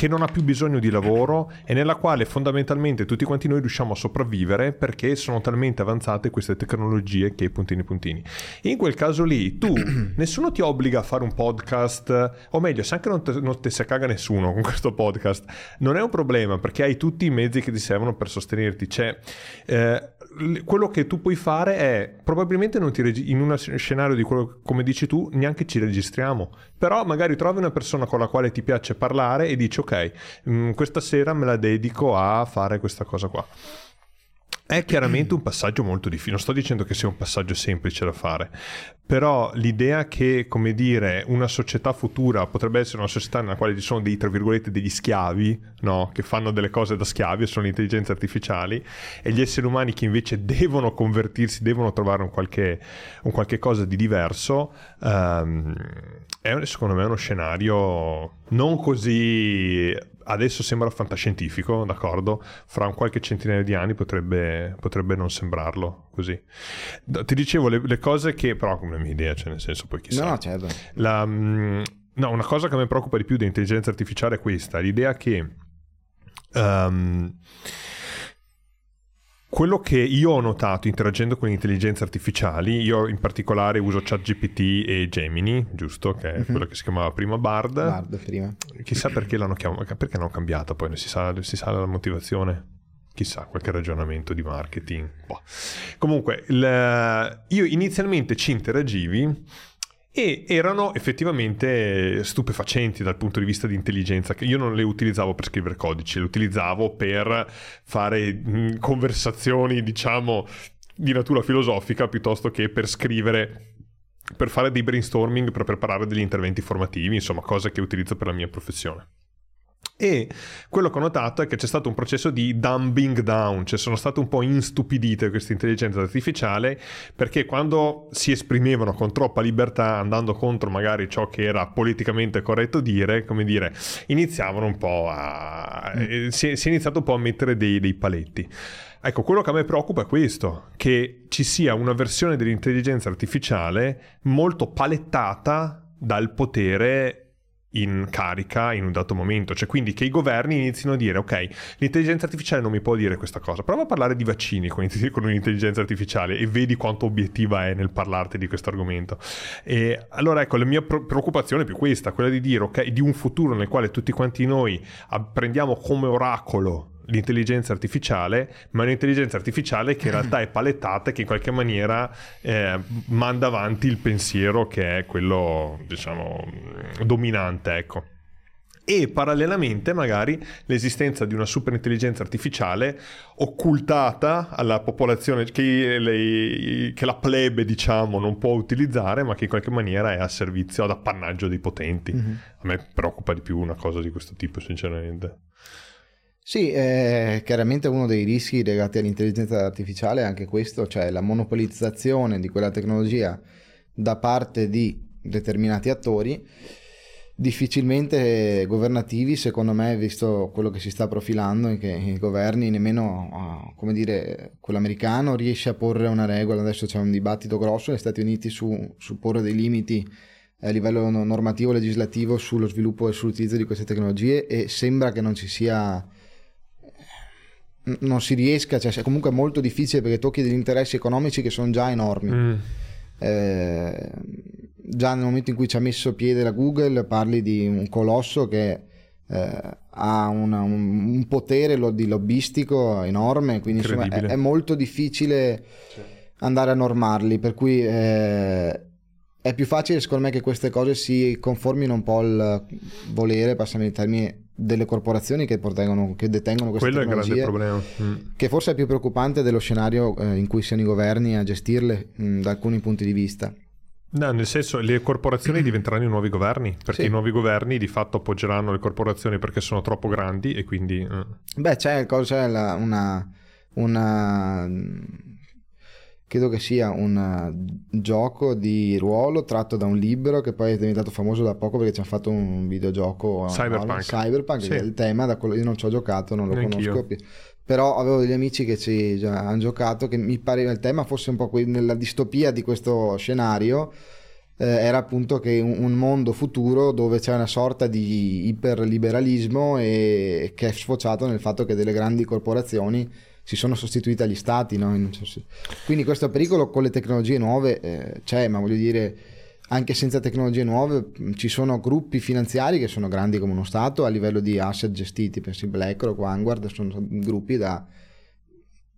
che non ha più bisogno di lavoro e nella quale fondamentalmente tutti quanti noi riusciamo a sopravvivere perché sono talmente avanzate queste tecnologie che puntini puntini. In quel caso lì tu nessuno ti obbliga a fare un podcast, o meglio, se anche non te, non te se caga nessuno con questo podcast, non è un problema perché hai tutti i mezzi che ti servono per sostenerti. Cioè, eh, quello che tu puoi fare è probabilmente non ti regi- in un scenario di quello come dici tu neanche ci registriamo però magari trovi una persona con la quale ti piace parlare e dici ok mh, mm, questa sera me la dedico a fare questa cosa qua è chiaramente un passaggio molto difficile, non sto dicendo che sia un passaggio semplice da fare, però l'idea che, come dire, una società futura potrebbe essere una società nella quale ci sono dei, tra virgolette, degli schiavi, no? che fanno delle cose da schiavi, sono intelligenze artificiali, e gli esseri umani che invece devono convertirsi, devono trovare un qualche, un qualche cosa di diverso, um, è secondo me uno scenario non così adesso sembra fantascientifico, d'accordo? Fra un qualche centinaio di anni potrebbe, potrebbe non sembrarlo così. Ti dicevo le, le, cose che, però come mia idea, cioè nel senso poi chissà. No, certo. La, mm, no, una cosa che mi preoccupa di più dell'intelligenza artificiale è questa, l'idea che... Um, quello che io ho notato interagendo con le intelligenze artificiali, io in particolare uso ChatGPT e Gemini, giusto? Che è mm-hmm. quello che si chiamava prima Bard. Bard prima. Chissà perché l'hanno chiamato, perché l'hanno cambiato, poi non si sa, si sa la motivazione. Chissà, qualche ragionamento di marketing. Boh. Comunque, il, io inizialmente ci interagivi e erano effettivamente stupefacenti dal punto di vista di intelligenza io non le utilizzavo per scrivere codici, le utilizzavo per fare mm, conversazioni diciamo di natura filosofica piuttosto che per scrivere per fare dei brainstorming per preparare degli interventi formativi, insomma cose che utilizzo per la mia professione. E quello che ho notato è che c'è stato un processo di dumbing down, cioè sono state un po' instupidite queste intelligenze artificiali perché quando si esprimevano con troppa libertà, andando contro magari ciò che era politicamente corretto dire, come dire, iniziavano un po' a... Mm. Si, si, è iniziato un po' a mettere dei, dei paletti. Ecco, quello che a me preoccupa è questo, che ci sia una versione dell'intelligenza artificiale molto palettata dal potere in carica in un dato momento, cioè quindi che i governi inizino a dire ok, l'intelligenza artificiale non mi può dire questa cosa, prova a parlare di vaccini con, con un'intelligenza artificiale e vedi quanto obiettiva è nel parlarti di questo argomento. E allora ecco, la mia preoccupazione è più questa, quella di dire ok, di un futuro nel quale tutti quanti noi prendiamo come oracolo l'intelligenza artificiale, ma un'intelligenza artificiale che in realtà è palettata e che in qualche maniera eh, manda avanti il pensiero che è quello, diciamo, dominante, ecco. E parallelamente magari l'esistenza di una superintelligenza artificiale occultata alla popolazione che, le, che, la plebe diciamo non può utilizzare ma che in qualche maniera è a servizio ad appannaggio dei potenti. Mm-hmm. a me preoccupa di più una cosa di questo tipo sinceramente sì, eh, chiaramente uno dei rischi legati all'intelligenza artificiale è anche questo, cioè la monopolizzazione di quella tecnologia da parte di determinati attori difficilmente governativi, secondo me, visto quello che si sta profilando, che i governi, nemmeno, come dire, quello americano riesce a porre una regola, adesso c'è un dibattito grosso negli Stati Uniti su, su porre dei limiti a livello normativo legislativo sullo sviluppo e sull'utilizzo di queste tecnologie e sembra che non ci sia non si riesca, cioè è comunque molto difficile perché tocchi degli interessi economici che sono già enormi. Mm. Eh, già nel momento in cui ci ha messo piede la Google parli di un colosso che eh, ha una, un, un, potere di lobbistico enorme, quindi insomma è, è, molto difficile cioè. andare a normarli, per cui eh, è più facile secondo me che queste cose si conformino un po' al volere, passami il termine, delle corporazioni che, che detengono queste Quello tecnologie. Quello è il grande problema. Mm. Che forse è più preoccupante dello scenario eh, in cui siano i governi a gestirle mh, mm, da alcuni punti di vista. No, nel senso, le corporazioni diventeranno i nuovi governi, perché sì. i nuovi governi di fatto appoggeranno le corporazioni perché sono troppo grandi e quindi... Eh. Beh, c'è, c'è la, una, una credo che sia un uh, gioco di ruolo tratto da un libro che poi è diventato famoso da poco perché ci hanno fatto un videogioco Cyberpunk, no? Cyberpunk sì. il tema da quello io non ci ho giocato non lo Neanch'io. conosco però avevo degli amici che ci già hanno giocato che mi pareva il tema fosse un po' que- nella distopia di questo scenario eh, era appunto che un, un, mondo futuro dove c'è una sorta di iperliberalismo e che è sfociato nel fatto che delle grandi corporazioni si sono sostituiti agli stati. No? Quindi questo pericolo con le tecnologie nuove eh, c'è, ma voglio dire, anche senza tecnologie nuove ci sono gruppi finanziari che sono grandi come uno Stato a livello di asset gestiti, pensi BlackRock, Vanguard, sono gruppi da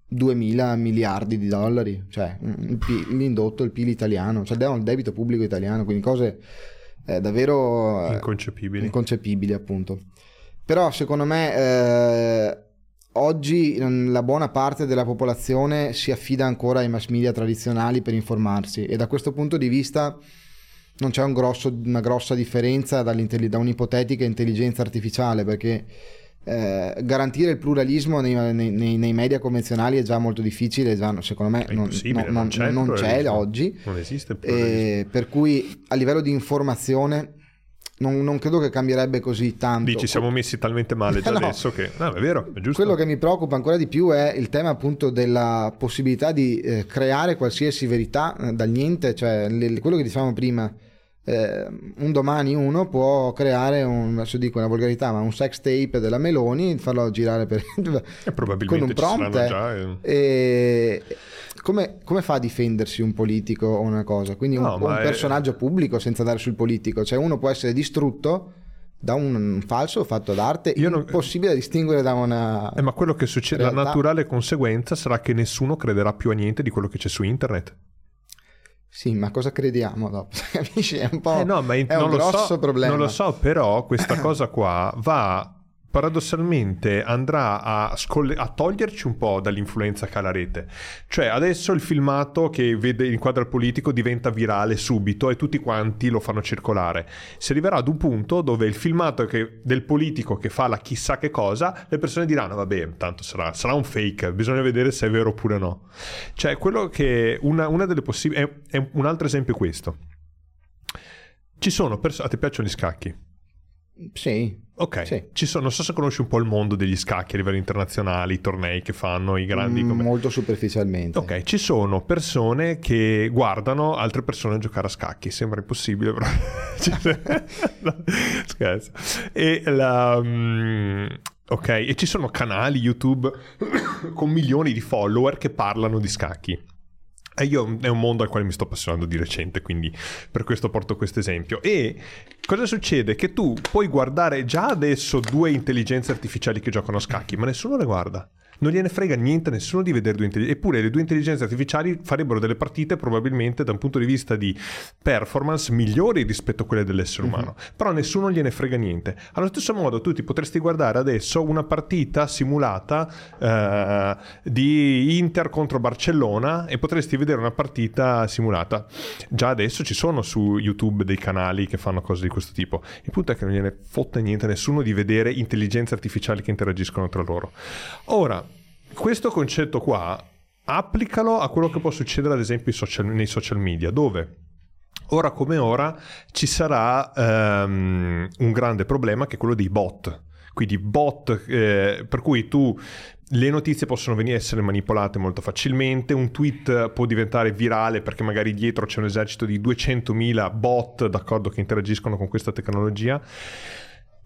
2000 miliardi di dollari, cioè P, l'indotto, il PIL italiano, cioè il debito pubblico italiano, quindi cose eh, davvero eh, inconcepibili. inconcepibili appunto. Però secondo me... Eh, Oggi la buona parte della popolazione si affida ancora ai mass media tradizionali per informarsi e da questo punto di vista non c'è un grosso, una grossa differenza da un'ipotetica intelligenza artificiale perché eh, garantire il pluralismo nei, nei, nei, media convenzionali è già molto difficile, già, secondo me non, non, non, c'è, non c'è oggi. Non esiste. Eh, per cui a livello di informazione non, non, credo che cambierebbe così tanto. Dici, siamo messi talmente male già no. adesso che... No, è vero, è giusto. Quello che mi preoccupa ancora di più è il tema appunto della possibilità di eh, creare qualsiasi verità eh, dal niente, cioè le, quello che dicevamo prima. Eh, un domani uno può creare un, adesso dico una volgarità, ma un sex tape della Meloni, farlo girare per, e probabilmente con un prompt già, eh. e, come, come, fa a difendersi un politico o una cosa? Quindi un, no, un personaggio è... pubblico senza andare sul politico, cioè uno può essere distrutto da un falso fatto d'arte Io impossibile non... da distinguere da una eh, ma quello che succede realtà... la naturale conseguenza sarà che nessuno crederà più a niente di quello che c'è su internet sì, ma cosa crediamo dopo? Capisci? È un po' eh no, ma in, è un grosso so, problema. Non lo so, però questa cosa qua va paradossalmente andrà a, scolle- a, toglierci un po' dall'influenza che ha la rete. Cioè adesso il filmato che vede il quadro politico diventa virale subito e tutti quanti lo fanno circolare. Si arriverà ad un punto dove il filmato che, del politico che fa la chissà che cosa, le persone diranno vabbè, tanto sarà, sarà un fake, bisogna vedere se è vero oppure no. Cioè quello che una, una delle possibili... È, è un altro esempio questo. Ci sono persone... A te piacciono gli scacchi? Sì. Ok, Sì. Ci sono, non so se conosci un po' il mondo degli scacchi a livello internazionale, i tornei che fanno, i grandi... Mm, come- Molto superficialmente. Ok, ci sono persone che guardano altre persone giocare a scacchi, sembra impossibile, però. No, scherzo. E la. mm, ok, e ci sono canali YouTube con milioni di follower che parlano di scacchi. E io è un mondo al quale mi sto appassionando di recente, quindi per questo porto questo esempio. E cosa succede? Che tu puoi guardare già adesso due intelligenze artificiali che giocano a scacchi, ma nessuno le guarda. Non gliene frega niente a nessuno di vedere due intelligenze. Eppure le due intelligenze artificiali farebbero delle partite probabilmente da un punto di vista di performance migliori rispetto a quelle dell'essere umano. Però a nessuno gliene frega niente. Allo stesso modo tu ti potresti guardare adesso una partita simulata eh, di Inter contro Barcellona e potresti vedere una partita simulata. Già adesso ci sono su YouTube dei canali che fanno cose di questo tipo. Il punto è che non gliene fotte niente a nessuno di vedere intelligenze artificiali che interagiscono tra loro. Ora, questo concetto qua applicalo a quello che può succedere ad esempio social- nei social media, dove ora come ora ci sarà ehm, un grande problema che è quello dei bot. Quindi bot eh, per cui tu le notizie possono venire a essere manipolate molto facilmente, un tweet può diventare virale perché magari dietro c'è un esercito di 200.000 bot d'accordo che interagiscono con questa tecnologia.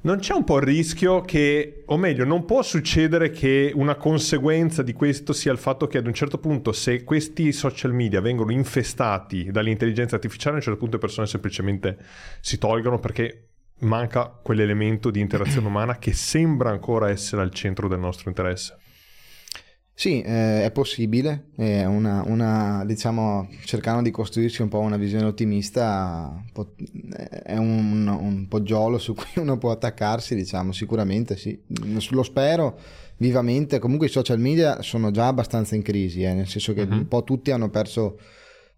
Non c'è un po' il rischio che, o meglio, non può succedere che una conseguenza di questo sia il fatto che ad un certo punto, se questi social media vengono infestati dall'intelligenza artificiale, a un certo punto le persone semplicemente si tolgono perché manca quell'elemento di interazione umana che sembra ancora essere al centro del nostro interesse. Sì, eh, è possibile, è una, una, diciamo, cercando di costruirsi un po' una visione ottimista, è un, un poggiolo su cui uno può attaccarsi, diciamo, sicuramente sì. Lo spero vivamente, comunque i social media sono già abbastanza in crisi, eh, nel senso che Mhm. un po' tutti hanno perso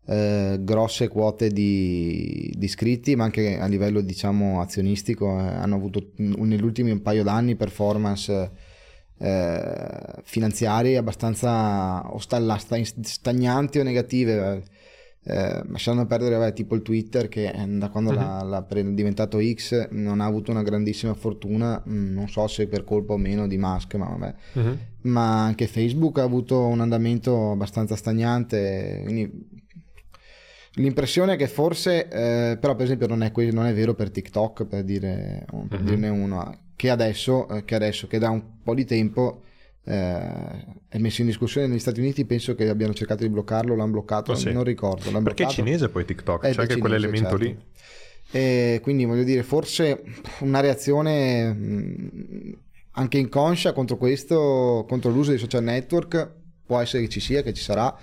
eh, grosse quote di, di iscritti, ma anche a livello, diciamo, azionistico, eh, hanno avuto negli ultimi un paio d'anni performance eh, finanziarie abbastanza o stagnanti o negative. Eh, lasciando perdere vabbè, tipo il Twitter che eh, da quando l'ha, l'ha pre- diventato X non ha avuto una grandissima fortuna, mm, non so se per colpa o meno di Musk, ma vabbè. Ma anche Facebook ha avuto un andamento abbastanza stagnante, quindi l'impressione è che forse, eh, però per esempio non è, non è vero per TikTok, per, dire, per Mhm. dirne uno, che adesso, eh, che adesso, che da un po' di tempo eh, è messo in discussione negli Stati Uniti, penso che abbiano cercato di bloccarlo, l'hanno bloccato, Oh, sì. non ricordo. L'hanno Perché è bloccato. cinese poi TikTok, Eh, c'è anche quell'elemento certo. lì. E quindi voglio dire, forse una reazione mh, anche inconscia contro questo, contro l'uso dei social network, può essere che ci sia, che ci sarà.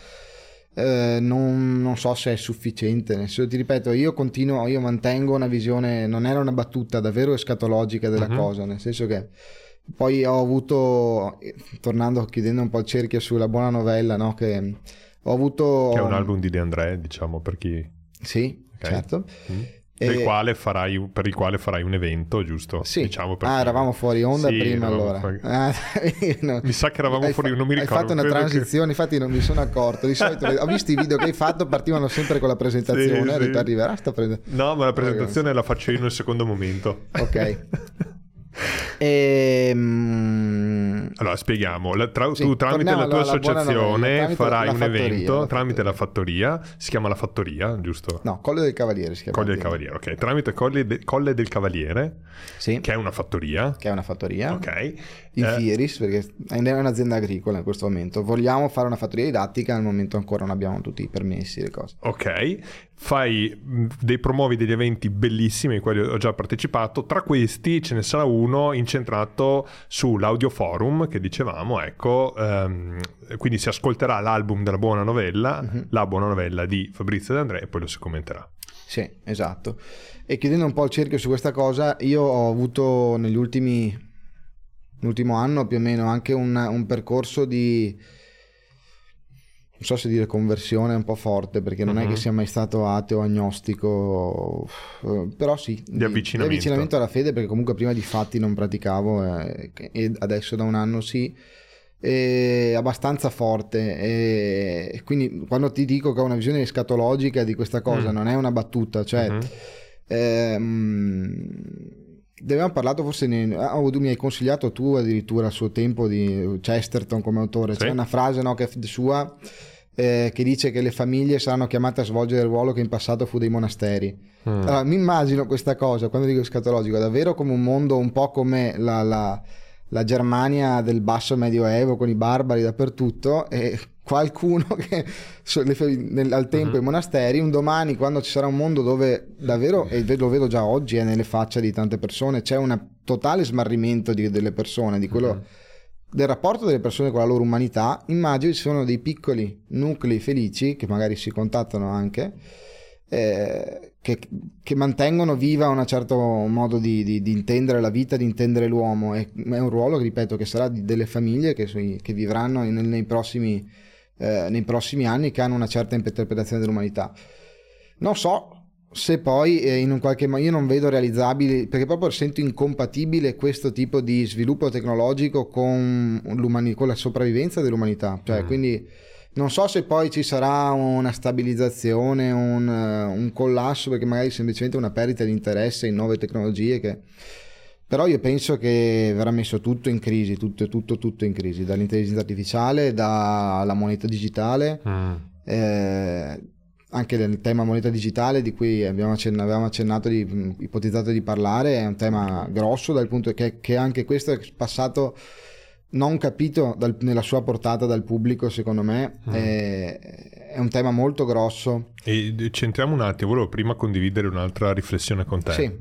Eh, non, non so se è sufficiente. Nel senso, ti ripeto, io continuo, io mantengo una visione, non era una battuta davvero escatologica della Mhm. cosa, nel senso che poi ho avuto, tornando, chiudendo un po' il cerchio sulla buona novella, no? Che ho avuto... Che è un album di De André, diciamo, per chi... Sì, Ok. certo. Mm. E- quale farai, per il quale farai un evento, giusto? Sì. Diciamo per ah, eravamo fuori onda Sì, prima allora. fuori- Ah, no. Mi sa che eravamo Hai fuori, fa- non mi ricordo. Hai fatto una credo che- transizione, infatti non mi sono accorto. Di solito ho visto i video che hai fatto, partivano sempre con la presentazione. Sì, ho detto sì. arriverà sta presa- No, ma la presentazione la faccio io nel secondo momento. Ok. Ehm, Allora, spieghiamo. La- tra- Sì, tu tramite la tua associazione novella, farai un fattoria, evento tramite la fattoria. Si chiama la fattoria, giusto? No, Colle del Cavaliere si chiama. Colle del Cavaliere, ok. Tramite Colle, de- Colle del Cavaliere, Sì, che è una fattoria. che è una fattoria. Ok. In Eh, Fieris, perché è un'azienda agricola in questo momento. Vogliamo fare una fattoria didattica, al momento ancora non abbiamo tutti i permessi le cose. Ok, fai mh, dei promuovi degli eventi bellissimi ai quali ho già partecipato. Tra questi ce ne sarà uno incentrato sull'audio forum che dicevamo, ecco, ehm, quindi si ascolterà l'album della buona novella, Mhm. la buona novella di Fabrizio De André e poi lo si commenterà. Sì, esatto. E chiudendo un po' il cerchio su questa cosa, io ho avuto negli ultimi, l'ultimo anno più o meno anche un, un percorso di, non so se dire conversione è un po' forte, perché non è Mhm. che sia mai stato ateo, agnostico, eh, però sì, Di avvicinamento. di avvicinamento alla fede, perché comunque prima di fatti non praticavo eh, e adesso da un anno sì. È abbastanza forte e quindi quando ti dico che ho una visione escatologica di questa cosa Mm. non è una battuta cioè Mhm. ehm, ne abbiamo parlato forse, ne, oh, tu mi hai consigliato tu addirittura a suo tempo di Chesterton come autore, sì. c'è una frase no, che è sua eh, che dice che le famiglie saranno chiamate a svolgere il ruolo che in passato fu dei monasteri. Mm. Allora, mi immagino questa cosa, quando dico scatologico, davvero come un mondo un po' come la, la, la Germania del basso medioevo con i barbari dappertutto e qualcuno che nel, al tempo uh-huh. i monasteri, un domani quando ci sarà un mondo dove davvero, e lo vedo già oggi, è nelle facce di tante persone, c'è un totale smarrimento di, delle persone, di quello... Uh-huh del rapporto delle persone con la loro umanità, immagino ci sono dei piccoli nuclei felici che magari si contattano anche, eh, che, che, mantengono viva un certo modo di, di, di, intendere la vita, di intendere l'uomo. E, è un ruolo, ripeto, che sarà di, delle famiglie che, che vivranno nei, nei, prossimi, eh, nei prossimi anni, che hanno una certa interpretazione dell'umanità. Non so se poi eh, in un qualche modo io non vedo realizzabili perché proprio sento incompatibile questo tipo di sviluppo tecnologico con, con la sopravvivenza dell'umanità cioè mm. quindi non so se poi ci sarà una stabilizzazione un, un, collasso perché magari semplicemente una perdita di interesse in nuove tecnologie che però io penso che verrà messo tutto in crisi tutto tutto tutto in crisi dall'intelligenza artificiale dalla moneta digitale mm. eh, anche del tema moneta digitale di cui abbiamo accennato, avevamo accennato di, ipotizzato di parlare, è un tema grosso dal punto che, che anche questo è passato non capito dal, nella sua portata dal pubblico, secondo me, mm. è, è, un tema molto grosso. E centriamo un attimo, volevo prima condividere un'altra riflessione con te. Sì.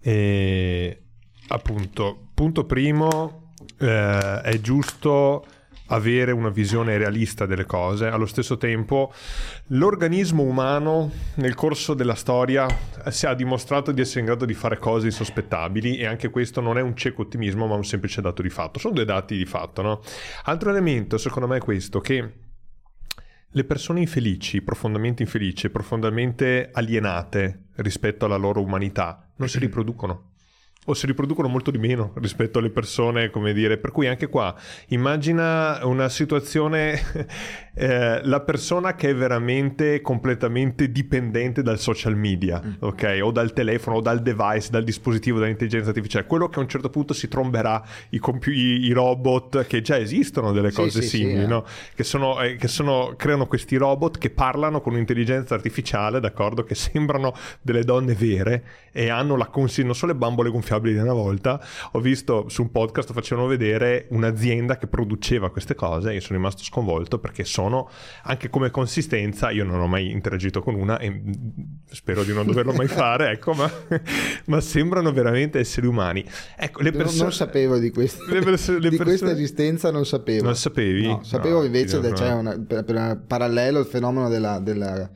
E, appunto, punto primo, eh, è giusto avere una visione realista delle cose. Allo stesso tempo, l'organismo umano nel corso della storia si ha dimostrato di essere in grado di fare cose insospettabili e anche questo non è un cieco ottimismo, ma un semplice dato di fatto. Sono due dati di fatto, no? Altro elemento, secondo me, è questo che le persone infelici, profondamente infelici, profondamente alienate rispetto alla loro umanità, non si riproducono o si riproducono molto di meno rispetto alle persone, come dire. Per cui anche qua immagina una situazione, eh, la persona che è veramente completamente dipendente dal social media, mm. ok? O dal telefono, o dal device, dal dispositivo dall'intelligenza artificiale. Quello che a un certo punto si tromberà i, compi- i robot, che già esistono delle cose sì, simili, sì, sì, no? eh. che, sono, eh, che sono, creano questi robot che parlano con un'intelligenza artificiale, d'accordo? Che sembrano delle donne vere e hanno la consistenza, non solo le bambole gonfiate gonfiabili di una volta, ho visto su un podcast facevano vedere un'azienda che produceva queste cose e sono rimasto sconvolto perché sono anche come consistenza, io non ho mai interagito con una e spero di non doverlo mai fare, ecco, ma, ma, sembrano veramente esseri umani. Ecco, le persone... Non sapevo di, quest... le perso... le di persone... questa esistenza, non sapevo. Non sapevi? No, sapevo no, invece che c'è per parallelo il fenomeno della, della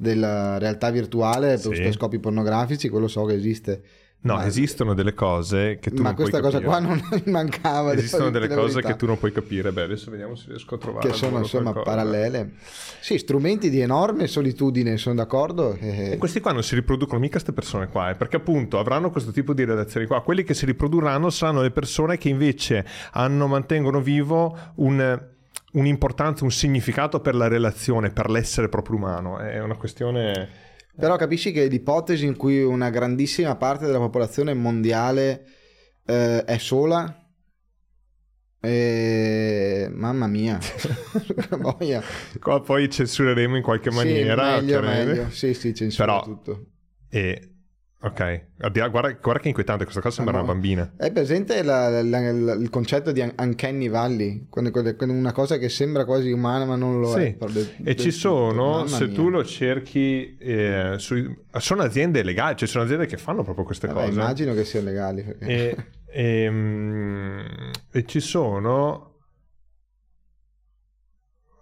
della realtà virtuale per sì. scopi pornografici, quello so che esiste. No, ma, esistono delle cose che tu ma non puoi capire. Ma questa cosa qua non mancava. Esistono delle cose che tu non puoi capire. Beh, adesso vediamo se riesco a trovare. Che sono insomma qualcosa. parallele. Sì, strumenti di enorme solitudine, sono d'accordo. E questi qua non si riproducono mica queste persone qua, eh, perché appunto avranno questo tipo di relazioni qua. Quelli che si riprodurranno saranno le persone che invece hanno, mantengono vivo un un'importanza, un significato per la relazione, per l'essere proprio umano. È una questione però capisci che l'ipotesi in cui una grandissima parte della popolazione mondiale eh, è sola e... Mamma mia, Qua poi censureremo in qualche maniera. Sì, meglio, meglio. Sì, sì, censura Però, tutto. E Ok, guarda, guarda, che inquietante, questa cosa sembra ah, no. una bambina. È presente la, la, la, il concetto di uncanny valley? Quando, quando una cosa che sembra quasi umana ma non lo sì. è. De, e ci sono, se mia. tu lo cerchi, eh, su, sono aziende legali, cioè sono aziende che fanno proprio queste Vabbè, cose. Immagino che siano legali. Perché... E, e, um, e ci sono...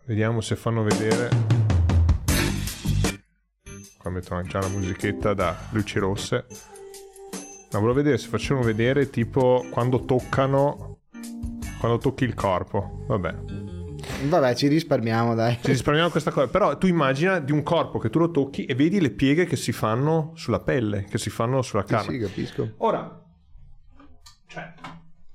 Vediamo se fanno vedere qua mettono già la musichetta da luci rosse ma volevo vedere se facevano vedere tipo quando toccano quando tocchi il corpo vabbè Vabbè, ci risparmiamo, dai. Ci risparmiamo questa cosa. Però tu immagina di un corpo che tu lo tocchi e vedi le pieghe che si fanno sulla pelle, che si fanno sulla carne. Sì, sì capisco. Ora, cioè,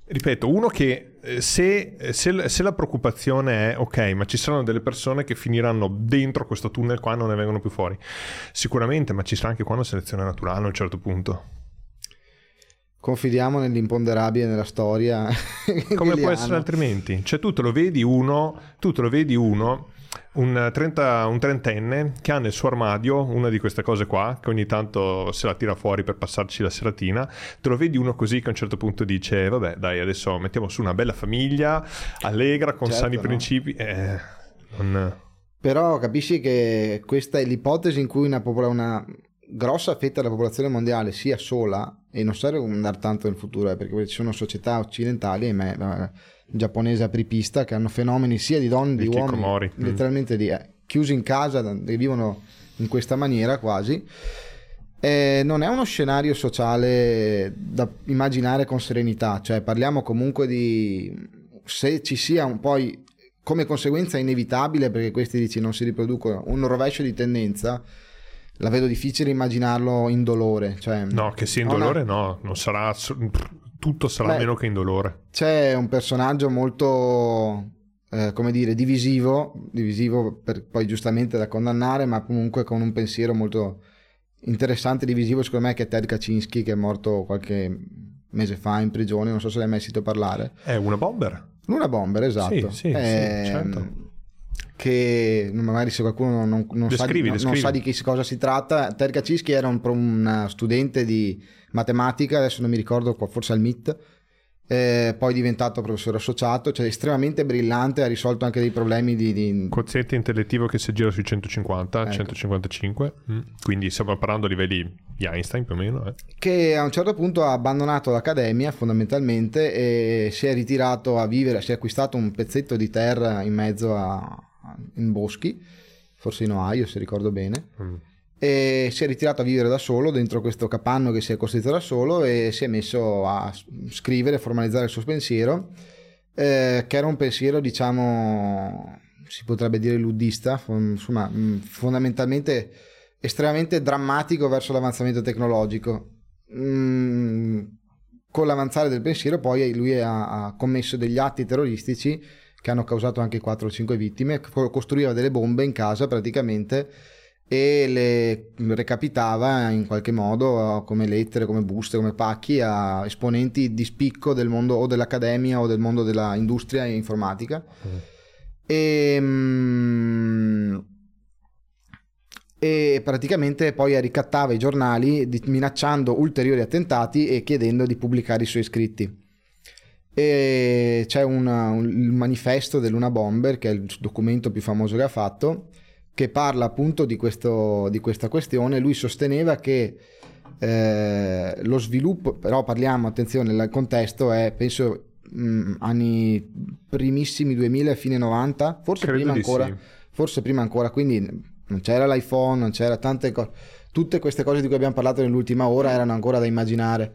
ripeto, uno che se, se, se, la preoccupazione è ok, ma ci saranno delle persone che finiranno dentro questo tunnel qua e non ne vengono più fuori, sicuramente, ma ci sarà anche qua una selezione naturale a un certo punto. confidiamo nell'imponderabile nella storia. Come può essere altrimenti? Cioè tu te lo vedi uno, tu te lo vedi uno un, 30, un, trentenne che ha nel suo armadio una di queste cose qua, che ogni tanto se la tira fuori per passarci la seratina, te lo vedi uno così che a un certo punto dice, vabbè dai adesso mettiamo su una bella famiglia, allegra, con certo, sani no? principi. Eh, non... Però capisci che questa è l'ipotesi in cui una, una grossa fetta della popolazione mondiale sia sola, e non serve andare tanto nel futuro, eh, perché ci sono società occidentali, ahimè, giapponese apripista che hanno fenomeni sia di donne che di uomini mm. letteralmente di, eh, chiusi in casa che vivono in questa maniera quasi eh, non è uno scenario sociale da immaginare con serenità cioè parliamo comunque di se ci sia un poi come conseguenza inevitabile perché questi dici non si riproducono un rovescio di tendenza la vedo difficile immaginarlo in dolore cioè, no che sia in dolore una... no non sarà tutto sarà Beh, meno che indolore. C'è un personaggio molto, eh, come dire, divisivo, divisivo per, poi giustamente da condannare, ma comunque con un pensiero molto interessante, divisivo secondo me, che è Ted Kaczynski, che è morto qualche mese fa in prigione, non so se l'hai mai sentito parlare. È una bomber. Una bomber, esatto. Sì, sì, è, sì certo che magari se qualcuno non, non, sa, di, non, sa, di, che cosa si tratta, Ted Kaczynski era un, un, studente di matematica, adesso non mi ricordo, forse al MIT, eh, poi è diventato professore associato, cioè estremamente brillante, ha risolto anche dei problemi di... di... Quoziente intellettivo che si gira sui 150, ecco. 155, mm. quindi stiamo parlando a livelli di Einstein più o meno. Eh. Che a un certo punto ha abbandonato l'accademia fondamentalmente e si è ritirato a vivere, si è acquistato un pezzetto di terra in mezzo a, in boschi, forse in Ohio se ricordo bene, mm. E si è ritirato a vivere da solo dentro questo capanno che si è costruito da solo e si è messo a scrivere, formalizzare il suo pensiero, eh, che era un pensiero diciamo, si potrebbe dire luddista, insomma mm, fondamentalmente estremamente drammatico verso l'avanzamento tecnologico. Mm, con l'avanzare del pensiero poi lui ha, ha commesso degli atti terroristici che hanno causato anche 4 o 5 vittime, costruiva delle bombe in casa praticamente e le recapitava in qualche modo come lettere, come buste, come pacchi a esponenti di spicco del mondo o dell'accademia o del mondo dell'industria informatica. Mm. E, mm, e praticamente poi ricattava i giornali minacciando ulteriori attentati e chiedendo di pubblicare i suoi scritti e c'è una, un, il manifesto dell'Una Bomber, che è il documento più famoso che ha fatto, che parla appunto di, questo, di questa questione. Lui sosteneva che eh, lo sviluppo, però parliamo, attenzione, il contesto è, penso, mh, mm, anni primissimi 2000, fine 90, forse Credo prima ancora, sì. forse prima ancora, quindi non c'era l'iPhone, non c'era tante cose, tutte queste cose di cui abbiamo parlato nell'ultima ora erano ancora da immaginare.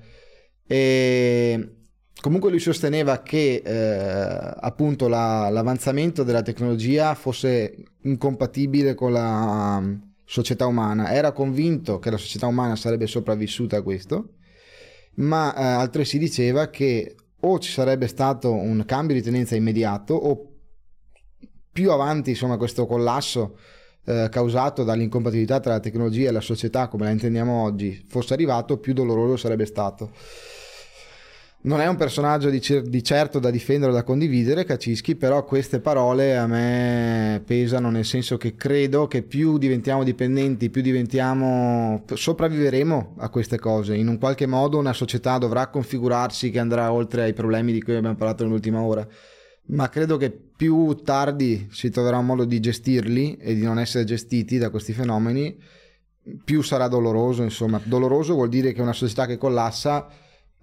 E comunque lui sosteneva che eh, appunto la, l'avanzamento della tecnologia fosse incompatibile con la um, società umana. Era convinto che la società umana sarebbe sopravvissuta a questo, ma eh, altresì diceva che o ci sarebbe stato un cambio di tendenza immediato o più avanti insomma questo collasso eh, causato dall'incompatibilità tra la tecnologia e la società come la intendiamo oggi fosse arrivato più doloroso sarebbe stato non è un personaggio di, cer- di, certo da difendere o da condividere, Kaczynski, però queste parole a me pesano nel senso che credo che più diventiamo dipendenti, più diventiamo sopravviveremo a queste cose. In un qualche modo una società dovrà configurarsi che andrà oltre ai problemi di cui abbiamo parlato nell'ultima ora. Ma credo che più tardi si troverà un modo di gestirli e di non essere gestiti da questi fenomeni, più sarà doloroso. Insomma, doloroso vuol dire che una società che collassa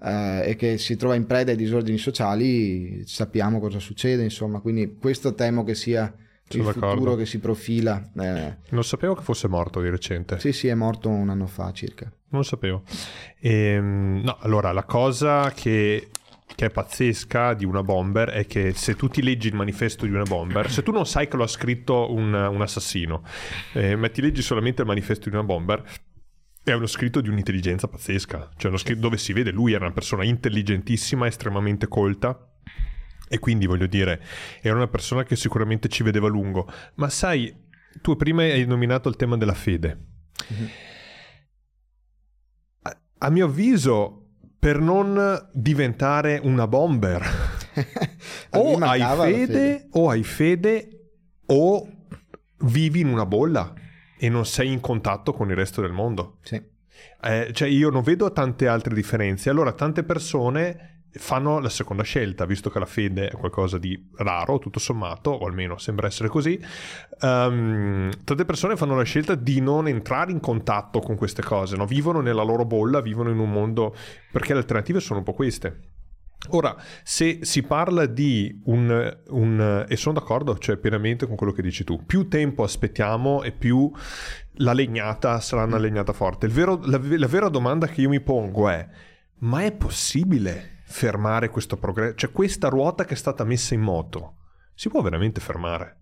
eh, e che si trova in preda ai disordini sociali, sappiamo cosa succede, insomma, quindi questo temo che sia il d'accordo. futuro che si profila. Eh. Non sapevo che fosse morto di recente. Sì, sì, è morto un anno fa circa. Non lo sapevo. Ehm, no, allora, la cosa che che è pazzesca di una bomber è che se tu ti leggi il manifesto di una bomber, se tu non sai che lo ha scritto un, un assassino, eh, ma ti leggi solamente il manifesto di una bomber, è uno scritto di un'intelligenza pazzesca, cioè uno scritto dove si vede lui era una persona intelligentissima, estremamente colta e quindi voglio dire, era una persona che sicuramente ci vedeva a lungo, ma sai, tu prima hai nominato il tema della fede. Mm-hmm. A, a mio avviso per non diventare una bomber. o hai fede, fede, o hai fede o vivi in una bolla e non sei in contatto con il resto del mondo. Sì. Eh, cioè io non vedo tante altre differenze. Allora tante persone fanno la seconda scelta, visto che la fede è qualcosa di raro, tutto sommato, o almeno sembra essere così. Um, tante persone fanno la scelta di non entrare in contatto con queste cose, no? vivono nella loro bolla, vivono in un mondo perché le alternative sono un po' queste. Ora, se si parla di un, un, e sono d'accordo, cioè pienamente con quello che dici tu, più tempo aspettiamo e più la legnata sarà una legnata forte. Vero, la, la vera domanda che io mi pongo è, ma è possibile? fermare questo progresso? Cioè questa ruota che è stata messa in moto, si può veramente fermare?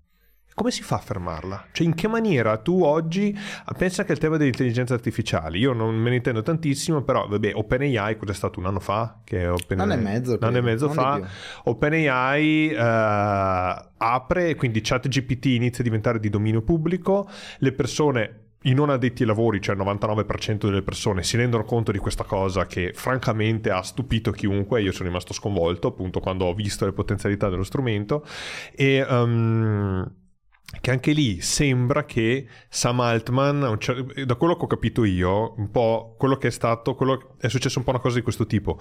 Come si fa a fermarla? Cioè, in che maniera tu oggi pensa che il tema dell'intelligenza artificiale, io non me ne intendo tantissimo, però vabbè, OpenAI cos'è stato un anno fa? Che Open... Un anno e mezzo. Un anno e mezzo fa. OpenAI uh, apre, quindi ChatGPT inizia a diventare di dominio pubblico, le persone i non addetti ai lavori, cioè il 99% delle persone, si rendono conto di questa cosa che francamente ha stupito chiunque, io sono rimasto sconvolto appunto quando ho visto le potenzialità dello strumento e... Um, che anche lì sembra che Sam Altman, da quello che ho capito io, un po' quello che è stato, quello, è successo un po' una cosa di questo tipo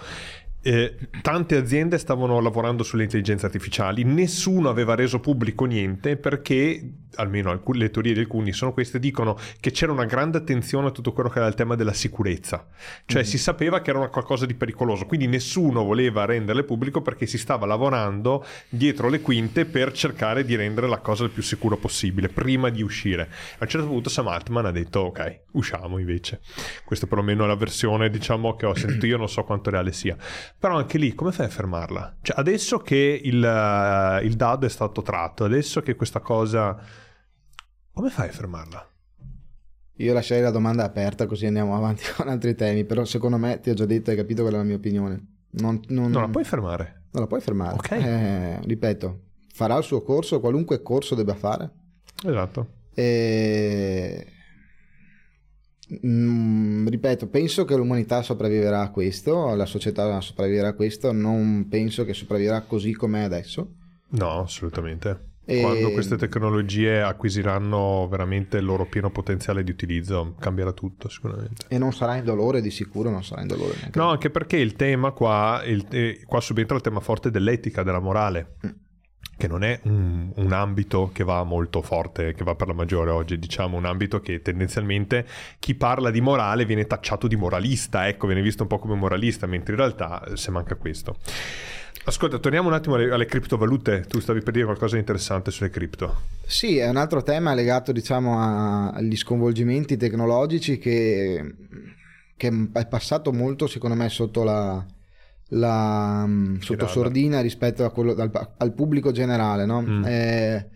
eh, tante aziende stavano lavorando sulle intelligenze artificiali, nessuno aveva reso pubblico niente perché, almeno alcune, le teorie di alcuni sono queste, dicono che c'era una grande attenzione a tutto quello che era il tema della sicurezza, cioè mm. si sapeva che era una qualcosa di pericoloso, quindi nessuno voleva renderle pubblico perché si stava lavorando dietro le quinte per cercare di rendere la cosa il più sicura possibile prima di uscire. A un certo punto Sam Altman ha detto ok, usciamo invece. Questa perlomeno è la versione diciamo che ho sentito io, non so quanto reale sia. Però anche lì, come fai a fermarla? Cioè, adesso che il, uh, il DAD è stato tratto, adesso che questa cosa... Come fai a fermarla? Io lascerei la domanda aperta così andiamo avanti con altri temi, però secondo me ti ho già detto, hai capito qual è la mia opinione. Non, non... non la puoi fermare. Non la puoi fermare. Ok. Eh, ripeto, farà il suo corso, qualunque corso debba fare. Esatto. E Mm, ripeto, penso che l'umanità sopravviverà a questo, la società sopravviverà a questo, non penso che sopravviverà così come è adesso. No, assolutamente. E... Quando queste tecnologie acquisiranno veramente il loro pieno potenziale di utilizzo, cambierà tutto sicuramente. E non sarà in dolore, di sicuro non sarà in dolore. No, anche perché il tema qua, il, eh, qua subentra il tema forte dell'etica, della morale. Mm che non è un, un, ambito che va molto forte, che va per la maggiore oggi, diciamo un ambito che tendenzialmente chi parla di morale viene tacciato di moralista, ecco, viene visto un po' come moralista, mentre in realtà eh, se manca questo. Ascolta, torniamo un attimo alle, alle, criptovalute. Tu stavi per dire qualcosa di interessante sulle cripto. Sì, è un altro tema legato, diciamo, a, agli sconvolgimenti tecnologici che, che, è passato molto, secondo me, sotto la, la, mm, sotto sordina rispetto quello, al, al, pubblico generale, no? mm. eh,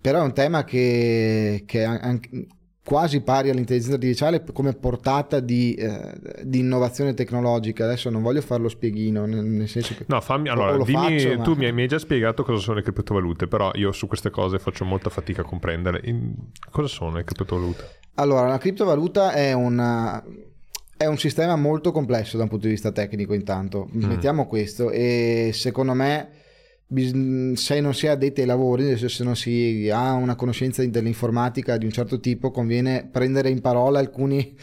però è un tema che, che anche, quasi pari all'intelligenza artificiale come portata di, eh, di, innovazione tecnologica. Adesso non voglio farlo spieghino, nel, nel senso che... No, fammi, allora, dimmi, faccio, tu ma... mi hai già spiegato cosa sono le criptovalute, però io su queste cose faccio molta fatica a comprendere. In, cosa sono le criptovalute? Allora, la criptovaluta è una è un sistema molto complesso da un punto di vista tecnico, intanto. Mm. Mettiamo questo e secondo me se non si è addetti ai lavori, se non si ha una conoscenza dell'informatica di un certo tipo, conviene prendere in parola alcuni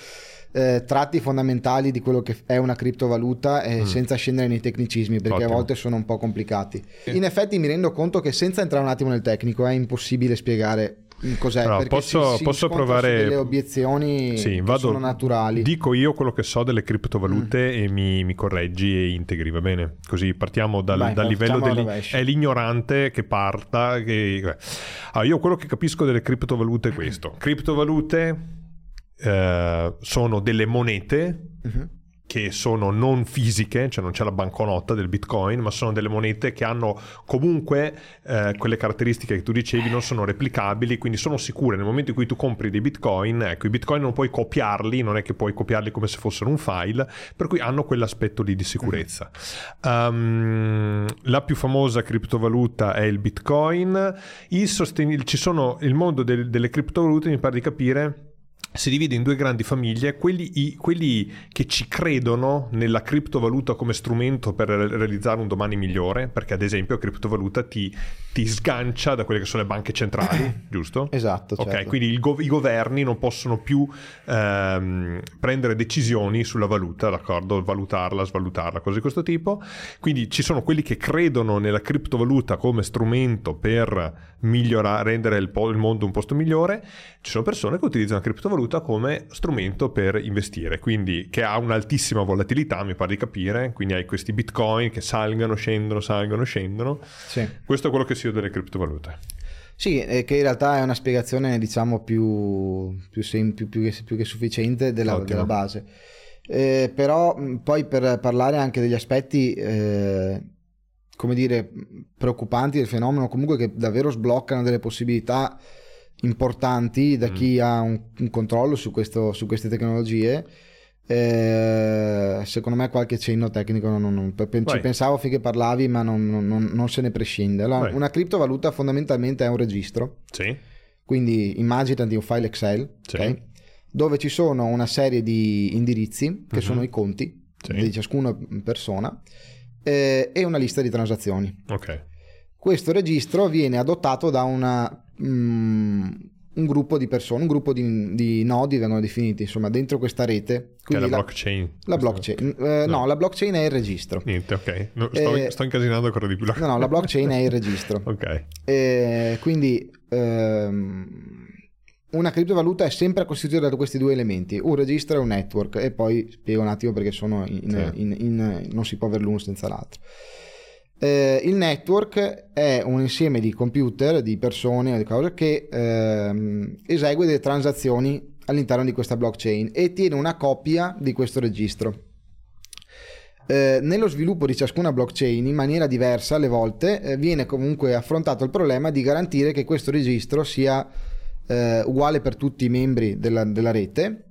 eh, tratti fondamentali di quello che è una criptovaluta eh, mm. senza scendere nei tecnicismi perché Ottimo. a volte sono un po' complicati. In effetti mi rendo conto che senza entrare un attimo nel tecnico è impossibile spiegare cos'è? No, posso, si, si posso provare delle obiezioni sì, vado, sono naturali. dico io quello che so delle criptovalute mm. e mi, mi, correggi e integri va bene? Così partiamo dal, Vai, dal livello dell'ignorante che parta che... Allora, io quello che capisco delle criptovalute è questo. Criptovalute eh, sono delle monete mm-hmm che sono non fisiche, cioè non c'è la banconota del bitcoin, ma sono delle monete che hanno comunque eh, quelle caratteristiche che tu dicevi, non sono replicabili, quindi sono sicure. Nel momento in cui tu compri dei bitcoin, ecco, i bitcoin non puoi copiarli, non è che puoi copiarli come se fossero un file, per cui hanno quell'aspetto lì di sicurezza. Um, la più famosa criptovaluta è il bitcoin, il sosten- ci sono il mondo del, delle criptovalute, mi pare di capire si divide in due grandi famiglie, quelli, i, quelli, che ci credono nella criptovaluta come strumento per realizzare un domani migliore, perché ad esempio la criptovaluta ti, ti sgancia da quelle che sono le banche centrali, giusto? Esatto. Ok, certo. quindi go- i governi non possono più ehm, prendere decisioni sulla valuta, d'accordo? Valutarla, svalutarla, cose di questo tipo. Quindi ci sono quelli che credono nella criptovaluta come strumento per migliorare, rendere il, po- il mondo un posto migliore. Ci sono persone che utilizzano la criptovaluta valuta come strumento per investire, quindi che ha un'altissima volatilità, mi pare di capire, quindi hai questi bitcoin che salgono, scendono, salgono, scendono. Sì. Questo è quello che si vede delle criptovalute. Sì, che in realtà è una spiegazione diciamo più, più, sem- più, più, che, che, sufficiente della, della base. Eh, però poi per parlare anche degli aspetti, eh, come dire, preoccupanti del fenomeno, comunque che davvero sbloccano delle possibilità importanti da mm. chi ha un, un controllo su, questo, su, queste tecnologie. Eh, secondo me qualche cenno tecnico non, non, non, ci pensavo finché parlavi ma non, se ne prescinde allora, una criptovaluta fondamentalmente è un registro sì. quindi immaginati un file Excel sì. okay, dove ci sono una serie di indirizzi che uh-huh. sono i conti sì. di ciascuna persona eh, e una lista di transazioni okay. questo registro viene adottato da una Mm, un gruppo di persone, un gruppo di, di, nodi vengono definiti insomma dentro questa rete. Che è la, la blockchain. La blockchain. Eh, no. no. la blockchain è il registro. Niente, ok. No, sto, eh, sto, incasinando ancora di più. No, no, la blockchain è il registro. ok. Eh, quindi ehm, una criptovaluta è sempre costituita da questi due elementi, un registro e un network. E poi spiego un attimo perché sono in, in, in, non si può avere l'uno senza l'altro. Eh, il network è un insieme di computer, di persone, di cose che ehm, esegue delle transazioni all'interno di questa blockchain e tiene una copia di questo registro. Eh, nello sviluppo di ciascuna blockchain in maniera diversa alle volte eh, viene comunque affrontato il problema di garantire che questo registro sia eh, uguale per tutti i membri della, della rete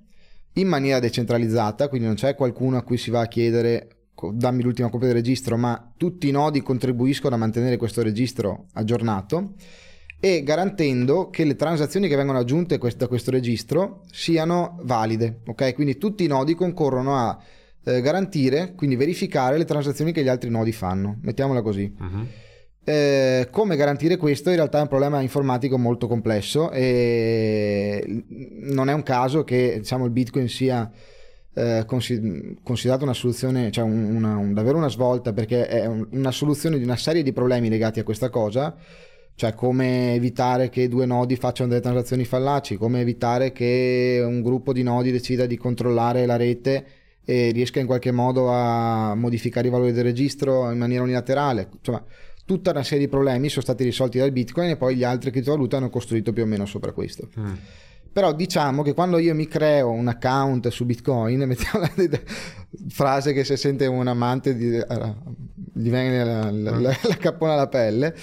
in maniera decentralizzata, quindi non c'è qualcuno a cui si va a chiedere dammi l'ultima copia del registro, ma tutti i nodi contribuiscono a mantenere questo registro aggiornato e garantendo che le transazioni che vengono aggiunte da questo registro siano valide, ok? Quindi tutti i nodi concorrono a eh, garantire, quindi verificare le transazioni che gli altri nodi fanno, mettiamola così. Uh-huh. Eh, come garantire questo in realtà è un problema informatico molto complesso e non è un caso che diciamo, il Bitcoin sia eh, considerato una soluzione, cioè una, un, davvero una svolta perché è un, una soluzione di una serie di problemi legati a questa cosa, cioè come evitare che due nodi facciano delle transazioni fallaci, come evitare che un gruppo di nodi decida di controllare la rete e riesca in qualche modo a modificare i valori del registro in maniera unilaterale. Insomma, tutta una serie di problemi sono stati risolti dal Bitcoin e poi gli altri criptovalute hanno costruito più o meno sopra questo. Mm. Però diciamo che quando io mi creo un account su Bitcoin, mettiamo la frase che se sente un amante di, gli viene la, la, la, la cappona alla pelle,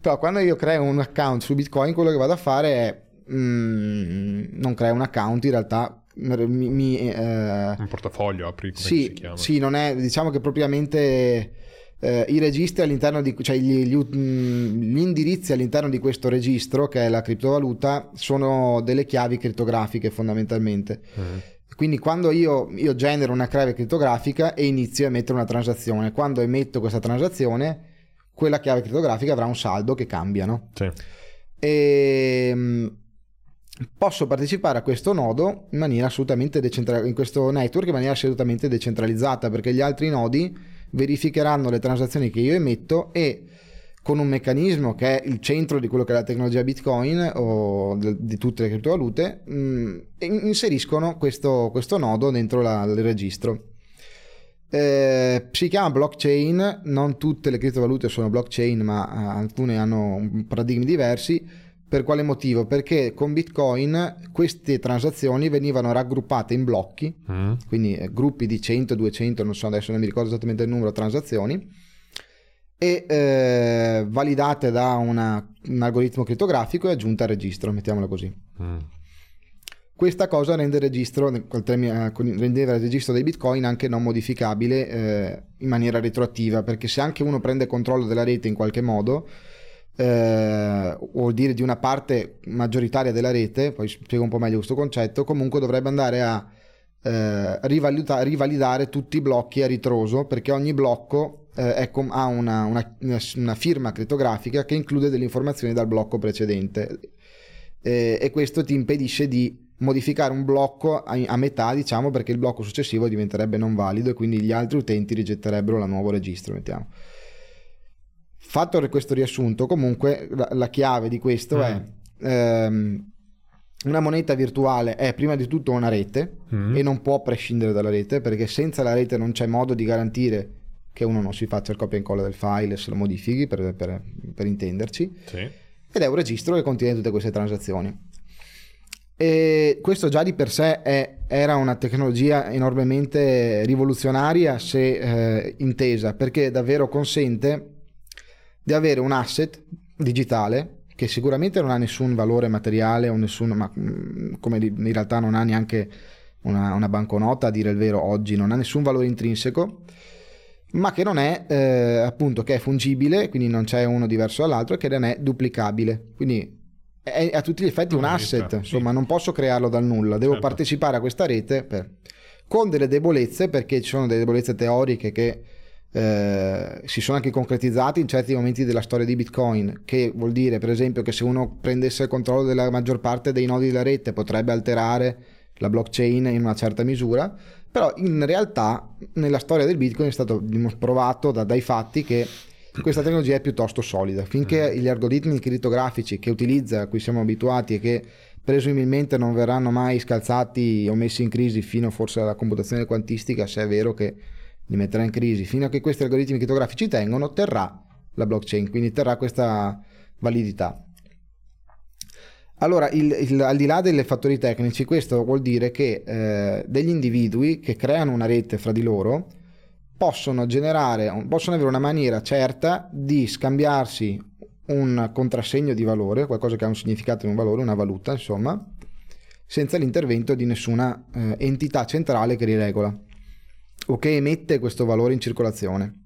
però quando io creo un account su Bitcoin quello che vado a fare è mm, non creo un account, in realtà mi, mi, eh, un portafoglio apri come sì, si chiama. Sì, non è diciamo che propriamente eh, i registri all'interno di, cioè gli, gli, mm, gli, indirizzi all'interno di questo registro, che è la criptovaluta, sono delle chiavi criptografiche fondamentalmente. Mm. Quindi quando io, io, genero una chiave criptografica e inizio a emettere una transazione, quando emetto questa transazione, quella chiave criptografica avrà un saldo che cambia, no? Sì. E ehm, posso partecipare a questo nodo in maniera assolutamente decentralizzata, in questo network in maniera assolutamente decentralizzata, perché gli altri nodi verificheranno le transazioni che io emetto e con un meccanismo che è il centro di quello che è la tecnologia Bitcoin o di tutte le criptovalute, mh, mm, inseriscono questo, questo, nodo dentro la, il registro. Eh, si chiama blockchain, non tutte le criptovalute sono blockchain, ma uh, alcune hanno paradigmi diversi per quale motivo? Perché con Bitcoin queste transazioni venivano raggruppate in blocchi, mm. quindi eh, gruppi di 100, 200, non so adesso non mi ricordo esattamente il numero, transazioni, e eh, validate da una, un algoritmo criptografico e aggiunte al registro, mettiamola così. Mm. Questa cosa rende il, registro, eh, rendeva il registro dei bitcoin anche non modificabile eh, in maniera retroattiva, perché se anche uno prende controllo della rete in qualche modo, eh, vuol dire di una parte maggioritaria della rete, poi spiego un po' meglio questo concetto, comunque dovrebbe andare a eh, rivalida- rivalidare tutti i blocchi a ritroso perché ogni blocco eh, com- ha una, una, una, firma crittografica che include delle informazioni dal blocco precedente e questo ti impedisce di modificare un blocco a, a, metà diciamo perché il blocco successivo diventerebbe non valido e quindi gli altri utenti rigetterebbero il nuovo registro mettiamo. Fatto questo riassunto, comunque la, la chiave di questo mm. è ehm, una moneta virtuale è prima di tutto una rete mm. e non può prescindere dalla rete perché senza la rete non c'è modo di garantire che uno non si faccia il copia e incolla del file e se lo modifichi per, per, per intenderci. Sì. Ed è un registro che contiene tutte queste transazioni. E questo già di per sé è, era una tecnologia enormemente rivoluzionaria se eh, intesa perché davvero consente di avere un asset digitale che sicuramente non ha nessun valore materiale o nessun, ma mm, come in realtà non ha neanche una, una banconota a dire il vero oggi, non ha nessun valore intrinseco, ma che non è eh, appunto che è fungibile, quindi non c'è uno diverso dall'altro e che non è duplicabile. Quindi è a tutti gli effetti un asset, insomma, non posso crearlo dal nulla, devo certo. partecipare a questa rete per... con delle debolezze, perché ci sono delle debolezze teoriche che eh, si sono anche concretizzati in certi momenti della storia di Bitcoin, che vuol dire per esempio che se uno prendesse il controllo della maggior parte dei nodi della rete potrebbe alterare la blockchain in una certa misura, però in realtà nella storia del Bitcoin è stato provato da, dai fatti che questa tecnologia è piuttosto solida. Finché mm. gli algoritmi crittografici che utilizza, a cui siamo abituati e che presumibilmente non verranno mai scalzati o messi in crisi fino forse alla computazione quantistica, se è vero che li metterà in crisi, fino a che questi algoritmi crittografici tengono, terrà la blockchain, quindi terrà questa validità. Allora, il, il, al di là dei fattori tecnici, questo vuol dire che eh, degli individui che creano una rete fra di loro possono generare, possono avere una maniera certa di scambiarsi un contrassegno di valore, qualcosa che ha un significato e un valore, una valuta, insomma, senza l'intervento di nessuna eh, entità centrale che li regola o che emette questo valore in circolazione.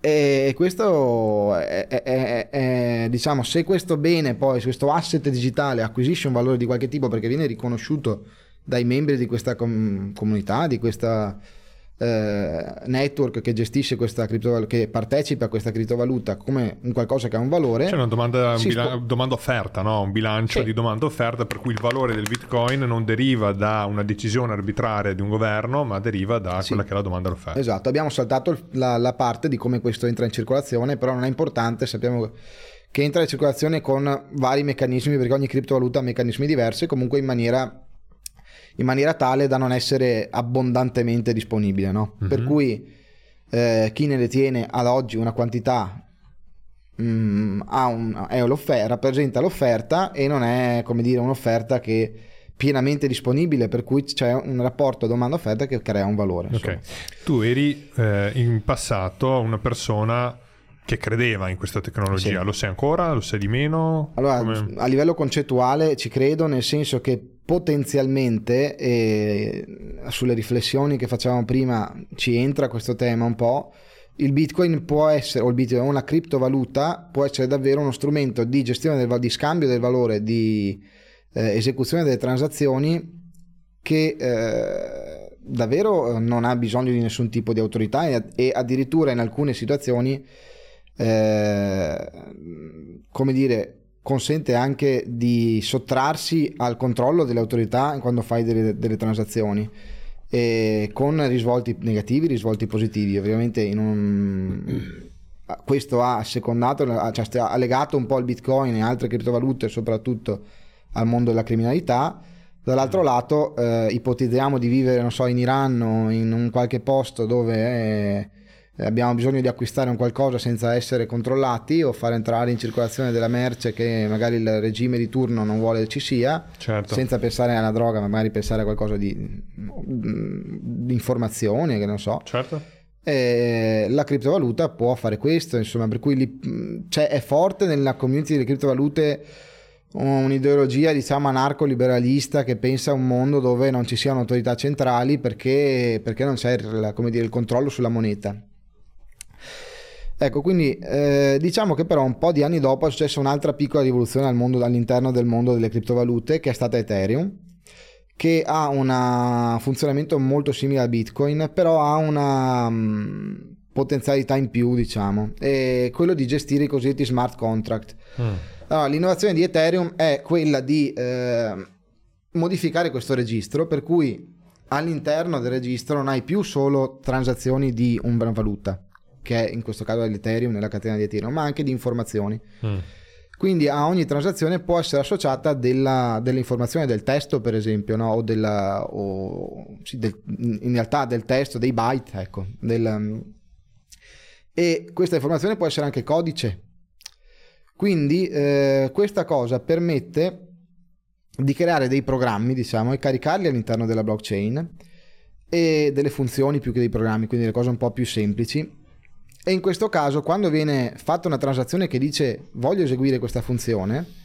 E questo è, è, è, diciamo, se questo bene poi, se questo asset digitale acquisisce un valore di qualche tipo perché viene riconosciuto dai membri di questa com- comunità, di questa network che gestisce questa criptovaluta, che partecipa a questa criptovaluta come un qualcosa che ha un valore. C'è una domanda, un bila- spo- domanda offerta, no? un bilancio sì. di domanda offerta per cui il valore del bitcoin non deriva da una decisione arbitraria di un governo, ma deriva da sì. quella che è la domanda offerta. Esatto, abbiamo saltato la, la parte di come questo entra in circolazione, però non è importante, sappiamo che entra in circolazione con vari meccanismi, perché ogni criptovaluta ha meccanismi diversi, comunque in maniera in maniera tale da non essere abbondantemente disponibile. No? Mm-hmm. Per cui eh, chi ne detiene ad oggi una quantità mm, un, rappresenta l'offerta e non è come dire un'offerta che pienamente disponibile, per cui c'è un rapporto domanda-offerta che crea un valore. Okay. Tu eri eh, in passato una persona che credeva in questa tecnologia, sì. lo sei ancora? Lo sei di meno? Allora, Come... a livello concettuale ci credo, nel senso che potenzialmente, eh, sulle riflessioni che facevamo prima, ci entra questo tema un po'. Il Bitcoin può essere, o il Bitcoin, una criptovaluta, può essere davvero uno strumento di gestione del, di scambio del valore, di eh, esecuzione delle transazioni che eh, davvero non ha bisogno di nessun tipo di autorità e, e addirittura in alcune situazioni, eh, come dire, consente anche di sottrarsi al controllo delle autorità quando fai delle, delle transazioni con risvolti negativi, risvolti positivi. Ovviamente un... questo ha secondato, cioè ha legato un po' il bitcoin e altre criptovalute soprattutto al mondo della criminalità. Dall'altro lato eh, ipotizziamo di vivere, non so, in Iran o in un qualche posto dove... È, eh, abbiamo bisogno di acquistare un qualcosa senza essere controllati o far entrare in circolazione della merce che magari il regime di turno non vuole ci sia, certo. senza pensare alla droga, ma magari pensare a qualcosa di, di informazioni, che non so. Certo. E la criptovaluta può fare questo, insomma, per cui li, cioè, è forte nella community delle criptovalute un'ideologia diciamo anarco-liberalista che pensa a un mondo dove non ci siano autorità centrali perché, perché non c'è il, dire, il controllo sulla moneta. Ecco, quindi eh, diciamo che però un po' di anni dopo è successa un'altra piccola rivoluzione al mondo, all'interno del mondo delle criptovalute che è stata Ethereum, che ha un funzionamento molto simile a Bitcoin, però ha una um, potenzialità in più, diciamo, è quello di gestire i cosiddetti smart contract. Mm. Allora, l'innovazione di Ethereum è quella di eh, modificare questo registro, per cui all'interno del registro non hai più solo transazioni di una valuta, che è in questo caso l'Ethereum nella catena di Ethereum, ma anche di informazioni. Mm. Quindi a ogni transazione può essere associata della, dell'informazione del testo, per esempio, no? o, della, o sì, del, in realtà del testo, dei byte, ecco. Del, e questa informazione può essere anche codice. Quindi eh, questa cosa permette di creare dei programmi, diciamo, e caricarli all'interno della blockchain e delle funzioni più che dei programmi, quindi le cose un po' più semplici e in questo caso, quando viene fatta una transazione che dice voglio eseguire questa funzione,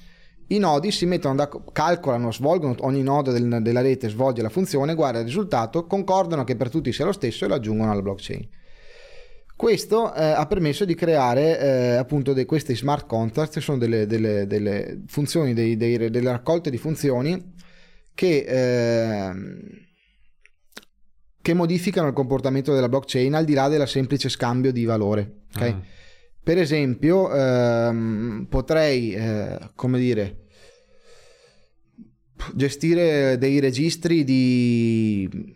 i nodi si mettono da, calcolano, svolgono, ogni nodo del, della rete svolge la funzione, guarda il risultato, concordano che per tutti sia lo stesso e lo aggiungono alla blockchain. Questo eh, ha permesso di creare eh, appunto de, questi smart contracts, che sono delle, delle, delle funzioni, dei, dei, delle raccolte di funzioni che eh, che modificano il comportamento della blockchain al di là del semplice scambio di valore. Okay? Mm. Per esempio, ehm, potrei, eh, come dire, gestire dei registri di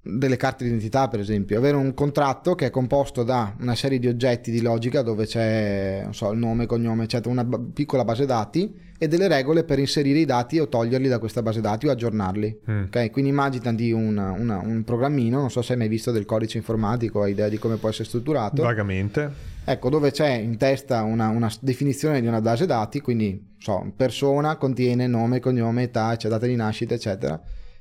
delle carte d'identità, per esempio, avere un contratto che è composto da una serie di oggetti di logica dove c'è so, il nome, cognome, eccetera, una b- piccola base dati e delle regole per inserire i dati o toglierli da questa base dati o aggiornarli. Mm. Okay? Quindi immaginati una, una, un programmino, non so se hai mai visto del codice informatico, hai idea di come può essere strutturato. Vagamente. Ecco, dove c'è in testa una, una definizione di una base dati, quindi so, persona contiene nome, cognome, età, cioè data di nascita, eccetera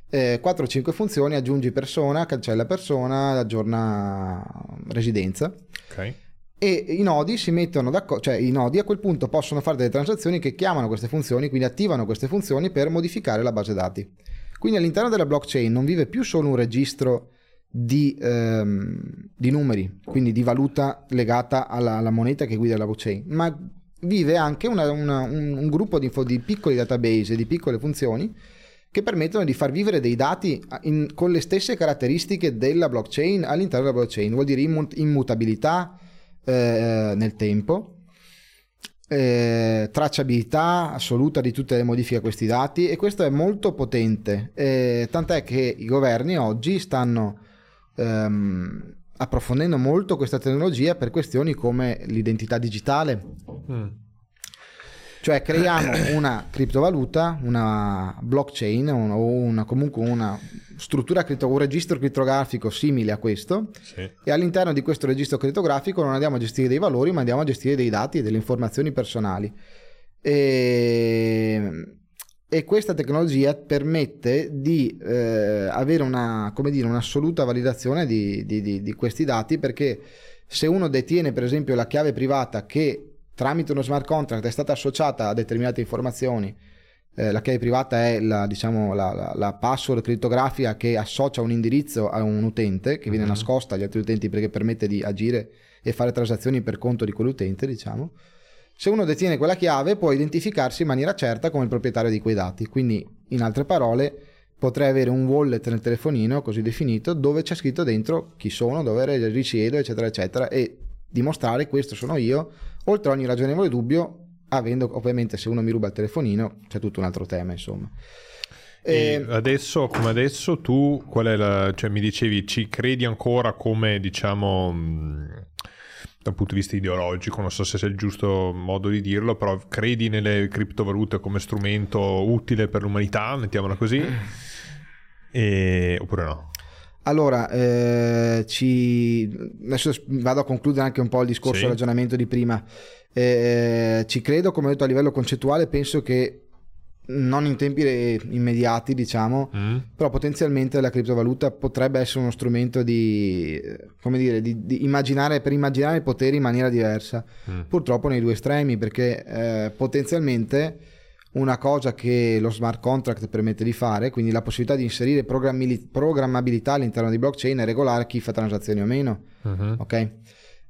eh, 4-5 funzioni, aggiungi persona, cancella persona, aggiorna residenza. Ok. E i nodi si mettono d'accordo, cioè i nodi a quel punto possono fare delle transazioni che chiamano queste funzioni, quindi attivano queste funzioni per modificare la base dati. Quindi all'interno della blockchain non vive più solo un registro di, ehm, di numeri, quindi di valuta legata alla, alla, moneta che guida la blockchain, ma vive anche una, una, un, un, gruppo di, di piccoli database, di piccole funzioni che permettono di far vivere dei dati in, con le stesse caratteristiche della blockchain all'interno della blockchain, vuol dire immutabilità eh, nel tempo, eh, tracciabilità assoluta di tutte le modifiche a questi dati. E questo è molto potente, eh, tant'è che i governi oggi stanno ehm, approfondendo molto questa tecnologia per questioni come l'identità digitale. Mm cioè creiamo una criptovaluta, una blockchain o una, comunque una struttura cripto, un registro criptografico simile a questo sì. e all'interno di questo registro criptografico non andiamo a gestire dei valori ma andiamo a gestire dei dati e delle informazioni personali. E, e questa tecnologia permette di eh, avere una, come dire, un'assoluta validazione di, di, di, di questi dati perché se uno detiene per esempio la chiave privata che tramite uno smart contract è stata associata a determinate informazioni. Eh, la chiave privata è la, diciamo, la, la, la, password criptografica che associa un indirizzo a un utente che viene mm-hmm. nascosta agli altri utenti perché permette di agire e fare transazioni per conto di quell'utente, diciamo. Se uno detiene quella chiave può identificarsi in maniera certa come il proprietario di quei dati. Quindi, in altre parole, potrei avere un wallet nel telefonino così definito dove c'è scritto dentro chi sono, dove risiedo, eccetera, eccetera, e dimostrare questo sono io, oltre ogni ragionevole dubbio, avendo ovviamente se uno mi ruba il telefonino c'è tutto un altro tema, insomma. E adesso, come adesso, tu qual è la, cioè mi dicevi, ci credi ancora come diciamo dal punto di vista ideologico, non so se sia il giusto modo di dirlo, però credi nelle criptovalute come strumento utile per l'umanità, mettiamola così, e... oppure no? Allora, eh, ci... adesso vado a concludere anche un po' il discorso, sì. il ragionamento di prima. Eh, ci credo, come ho detto a livello concettuale, penso che non in tempi immediati, diciamo, mm. però potenzialmente la criptovaluta potrebbe essere uno strumento di, come dire, di, di immaginare, per immaginare i poteri in maniera diversa. Mm. Purtroppo nei due estremi, perché eh, potenzialmente una cosa che lo smart contract permette di fare, quindi la possibilità di inserire programmabilità all'interno di blockchain e regolare chi fa transazioni o meno. Uh-huh. Ok?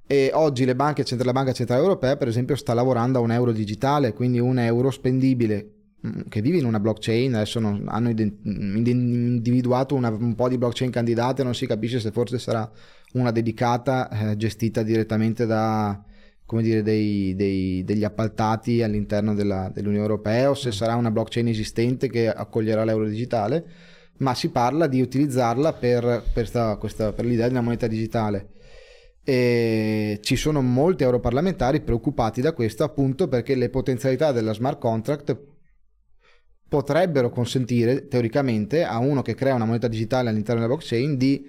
E oggi le banche, la Banca Centrale Europea, per esempio, sta lavorando a un euro digitale, quindi un euro spendibile mm, che vive in una blockchain. Adesso non, hanno individuato una, un po' di blockchain candidate, non si capisce se forse sarà una dedicata, eh, gestita direttamente da come dire, dei, dei, degli appaltati all'interno della, dell'Unione Europea o se sarà una blockchain esistente che accoglierà l'euro digitale, ma si parla di utilizzarla per, per, sta, questa, per l'idea di una moneta digitale. E ci sono molti europarlamentari preoccupati da questo appunto perché le potenzialità della smart contract potrebbero consentire teoricamente a uno che crea una moneta digitale all'interno della blockchain di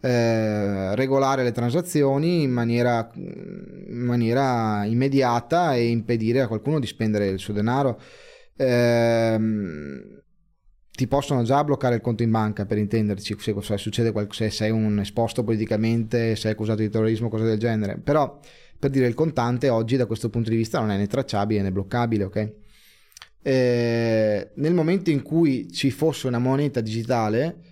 eh, regolare le transazioni in maniera, in maniera, immediata e impedire a qualcuno di spendere il suo denaro. Eh, ti possono già bloccare il conto in banca per intenderci se, se succede qualcosa, se sei un esposto politicamente, sei accusato di terrorismo, cose del genere. Però per dire il contante oggi da questo punto di vista non è né tracciabile né bloccabile, ok? Eh, nel momento in cui ci fosse una moneta digitale,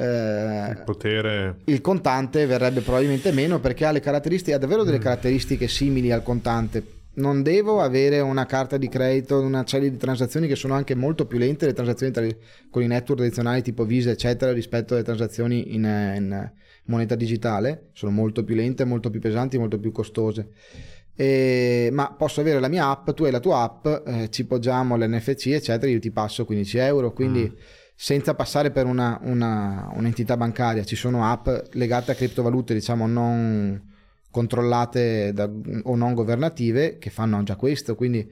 eh, il potere il contante verrebbe probabilmente meno perché ha le caratteristiche ha davvero delle mm. caratteristiche simili al contante non devo avere una carta di credito, una serie di transazioni che sono anche molto più lente, le transazioni tra, con i network tradizionali tipo Visa, eccetera, rispetto alle transazioni in, in moneta digitale, sono molto più lente, molto più pesanti, molto più costose. E, ma posso avere la mia app, tu hai la tua app, eh, ci poggiamo l'NFC, eccetera, io ti passo 15 euro, quindi... Mm senza passare per una, una, un'entità bancaria. Ci sono app legate a criptovalute, diciamo, non controllate da, o non governative che fanno già questo. Quindi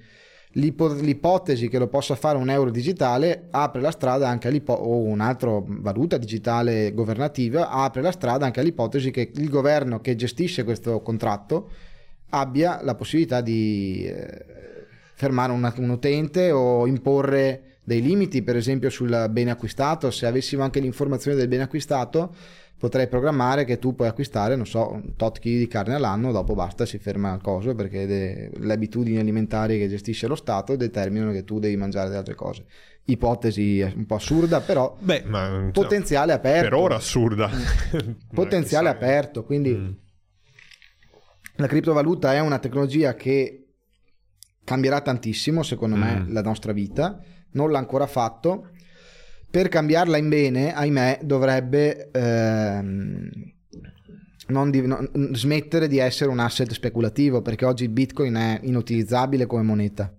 l'ipo, l'ipotesi che lo possa fare un euro digitale apre la strada anche o un'altra valuta digitale governativa apre la strada anche all'ipotesi che il governo che gestisce questo contratto abbia la possibilità di eh, fermare una, un utente o imporre dei limiti, per esempio sul bene acquistato, se avessimo anche l'informazione del bene acquistato, potrei programmare che tu puoi acquistare, non so, un tot chili di carne all'anno, dopo basta, si ferma il coso perché de- le abitudini alimentari che gestisce lo Stato determinano che tu devi mangiare delle altre cose. Ipotesi un po' assurda, però Beh, ma, potenziale no, aperto. Per ora assurda. potenziale aperto, quindi mm. la criptovaluta è una tecnologia che cambierà tantissimo, secondo mm. me, la nostra vita non l'ha ancora fatto. Per cambiarla in bene, ahimè, dovrebbe ehm, non di, non, smettere di essere un asset speculativo, perché oggi il Bitcoin è inutilizzabile come moneta.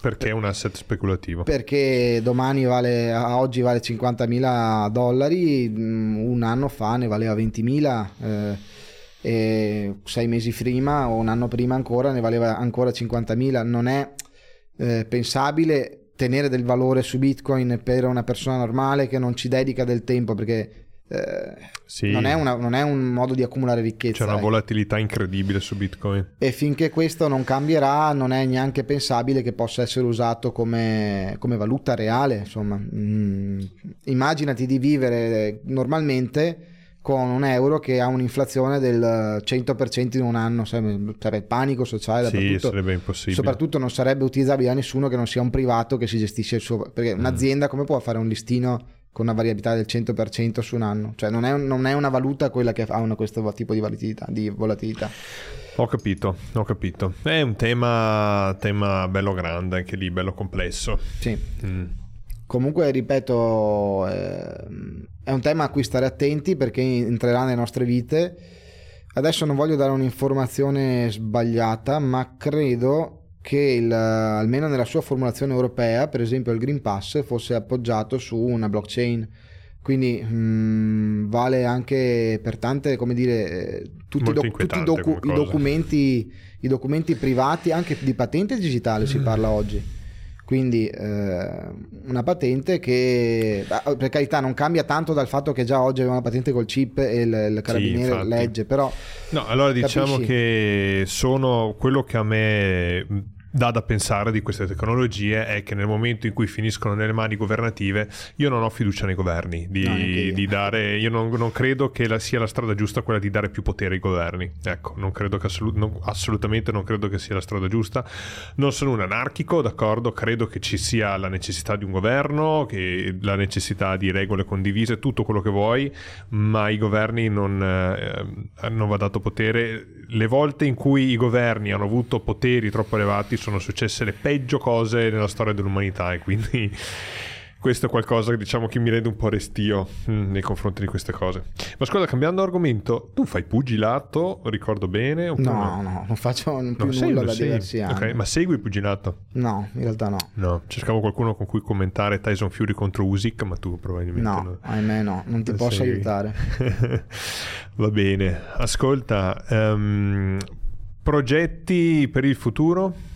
Perché è un asset speculativo? Perché domani vale, oggi vale 50.000 dollari, mm, un anno fa ne valeva 20.000. Eh, e sei mesi prima o un anno prima ancora ne valeva ancora 50.000 non è eh, pensabile tenere del valore su Bitcoin per una persona normale che non ci dedica del tempo perché eh, sì. non, è una, non, è un modo di accumulare ricchezza. C'è una eh. volatilità incredibile su Bitcoin. E finché questo non cambierà, non è neanche pensabile che possa essere usato come, come valuta reale. Insomma, mm, immaginati di vivere normalmente con un euro che ha un'inflazione del 100% in un anno, sarebbe panico sociale sì, sarebbe impossibile. Soprattutto non sarebbe utilizzabile da nessuno che non sia un privato che si gestisce il suo... Perché mm. un'azienda come può fare un listino con una variabilità del 100% su un anno? Cioè non è, non è una valuta quella che ha una, questo tipo di volatilità. Di volatilità. Ho capito, ho capito. È un tema, tema bello grande, anche lì, bello complesso. Sì. Mm. Comunque, ripeto, eh, è un tema a cui stare attenti perché entrerà nelle nostre vite. Adesso non voglio dare un'informazione sbagliata, ma credo che il, almeno nella sua formulazione europea, per esempio il Green Pass, fosse appoggiato su una blockchain. Quindi mh, mm, vale anche per tante, come dire, tutti, doc- tutti docu- i, documenti, i documenti privati, anche di patente digitale si parla oggi quindi eh, una patente che per carità non cambia tanto dal fatto che già oggi aveva una patente col chip e il, il carabiniere sì, legge, però... No, allora diciamo capisci? che sono quello che a me dà da pensare di queste tecnologie è che nel momento in cui finiscono nelle mani governative io non ho fiducia nei governi di, no, io. di dare io non, non credo che la, sia la strada giusta quella di dare più potere ai governi. Ecco non credo che assolut, non, assolutamente non credo che sia la strada giusta. Non sono un anarchico d'accordo credo che ci sia la necessità di un governo che la necessità di regole condivise tutto quello che vuoi ma ai governi non, eh, non va dato potere. Le volte in cui i governi hanno avuto poteri troppo elevati sono successe le peggio cose nella storia dell'umanità e quindi questo è qualcosa che diciamo che mi rende un po' restio mm, nei confronti di queste cose. Ma scusa, cambiando argomento, tu fai pugilato, ricordo bene? No, no, no, non faccio più no, nulla sei, da sei. diversi anni. Okay, ma segui il pugilato? No, in realtà no. No, cercavo qualcuno con cui commentare Tyson Fury contro Usyk, ma tu probabilmente no. No, ahimè no, non ti non posso segui. aiutare. Va bene, ascolta, um, progetti per il futuro?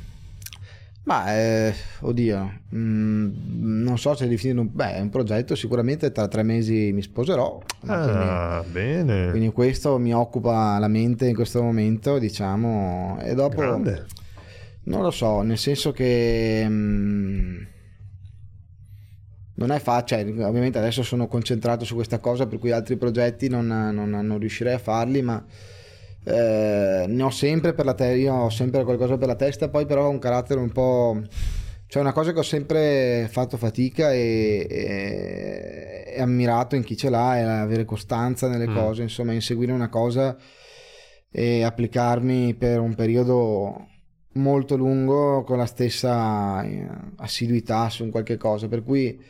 Ma eh, oddio, mh, mm, non so se definire un, beh, un progetto, sicuramente tra tre mesi mi sposerò. Ah, quindi, bene. Quindi questo mi occupa la mente in questo momento, diciamo, e dopo... Grande. Non lo so, nel senso che... Mh, mm, non è facile, cioè, ovviamente adesso sono concentrato su questa cosa per cui altri progetti non, non, non riuscirei a farli, ma eh, ne ho sempre per la testa, io ho sempre qualcosa per la testa, poi però ho un carattere un po'... Cioè una cosa che ho sempre fatto fatica e, e, e ammirato in chi ce l'ha è avere costanza nelle mm. cose, insomma inseguire una cosa e applicarmi per un periodo molto lungo con la stessa eh, assiduità su un qualche cosa, per cui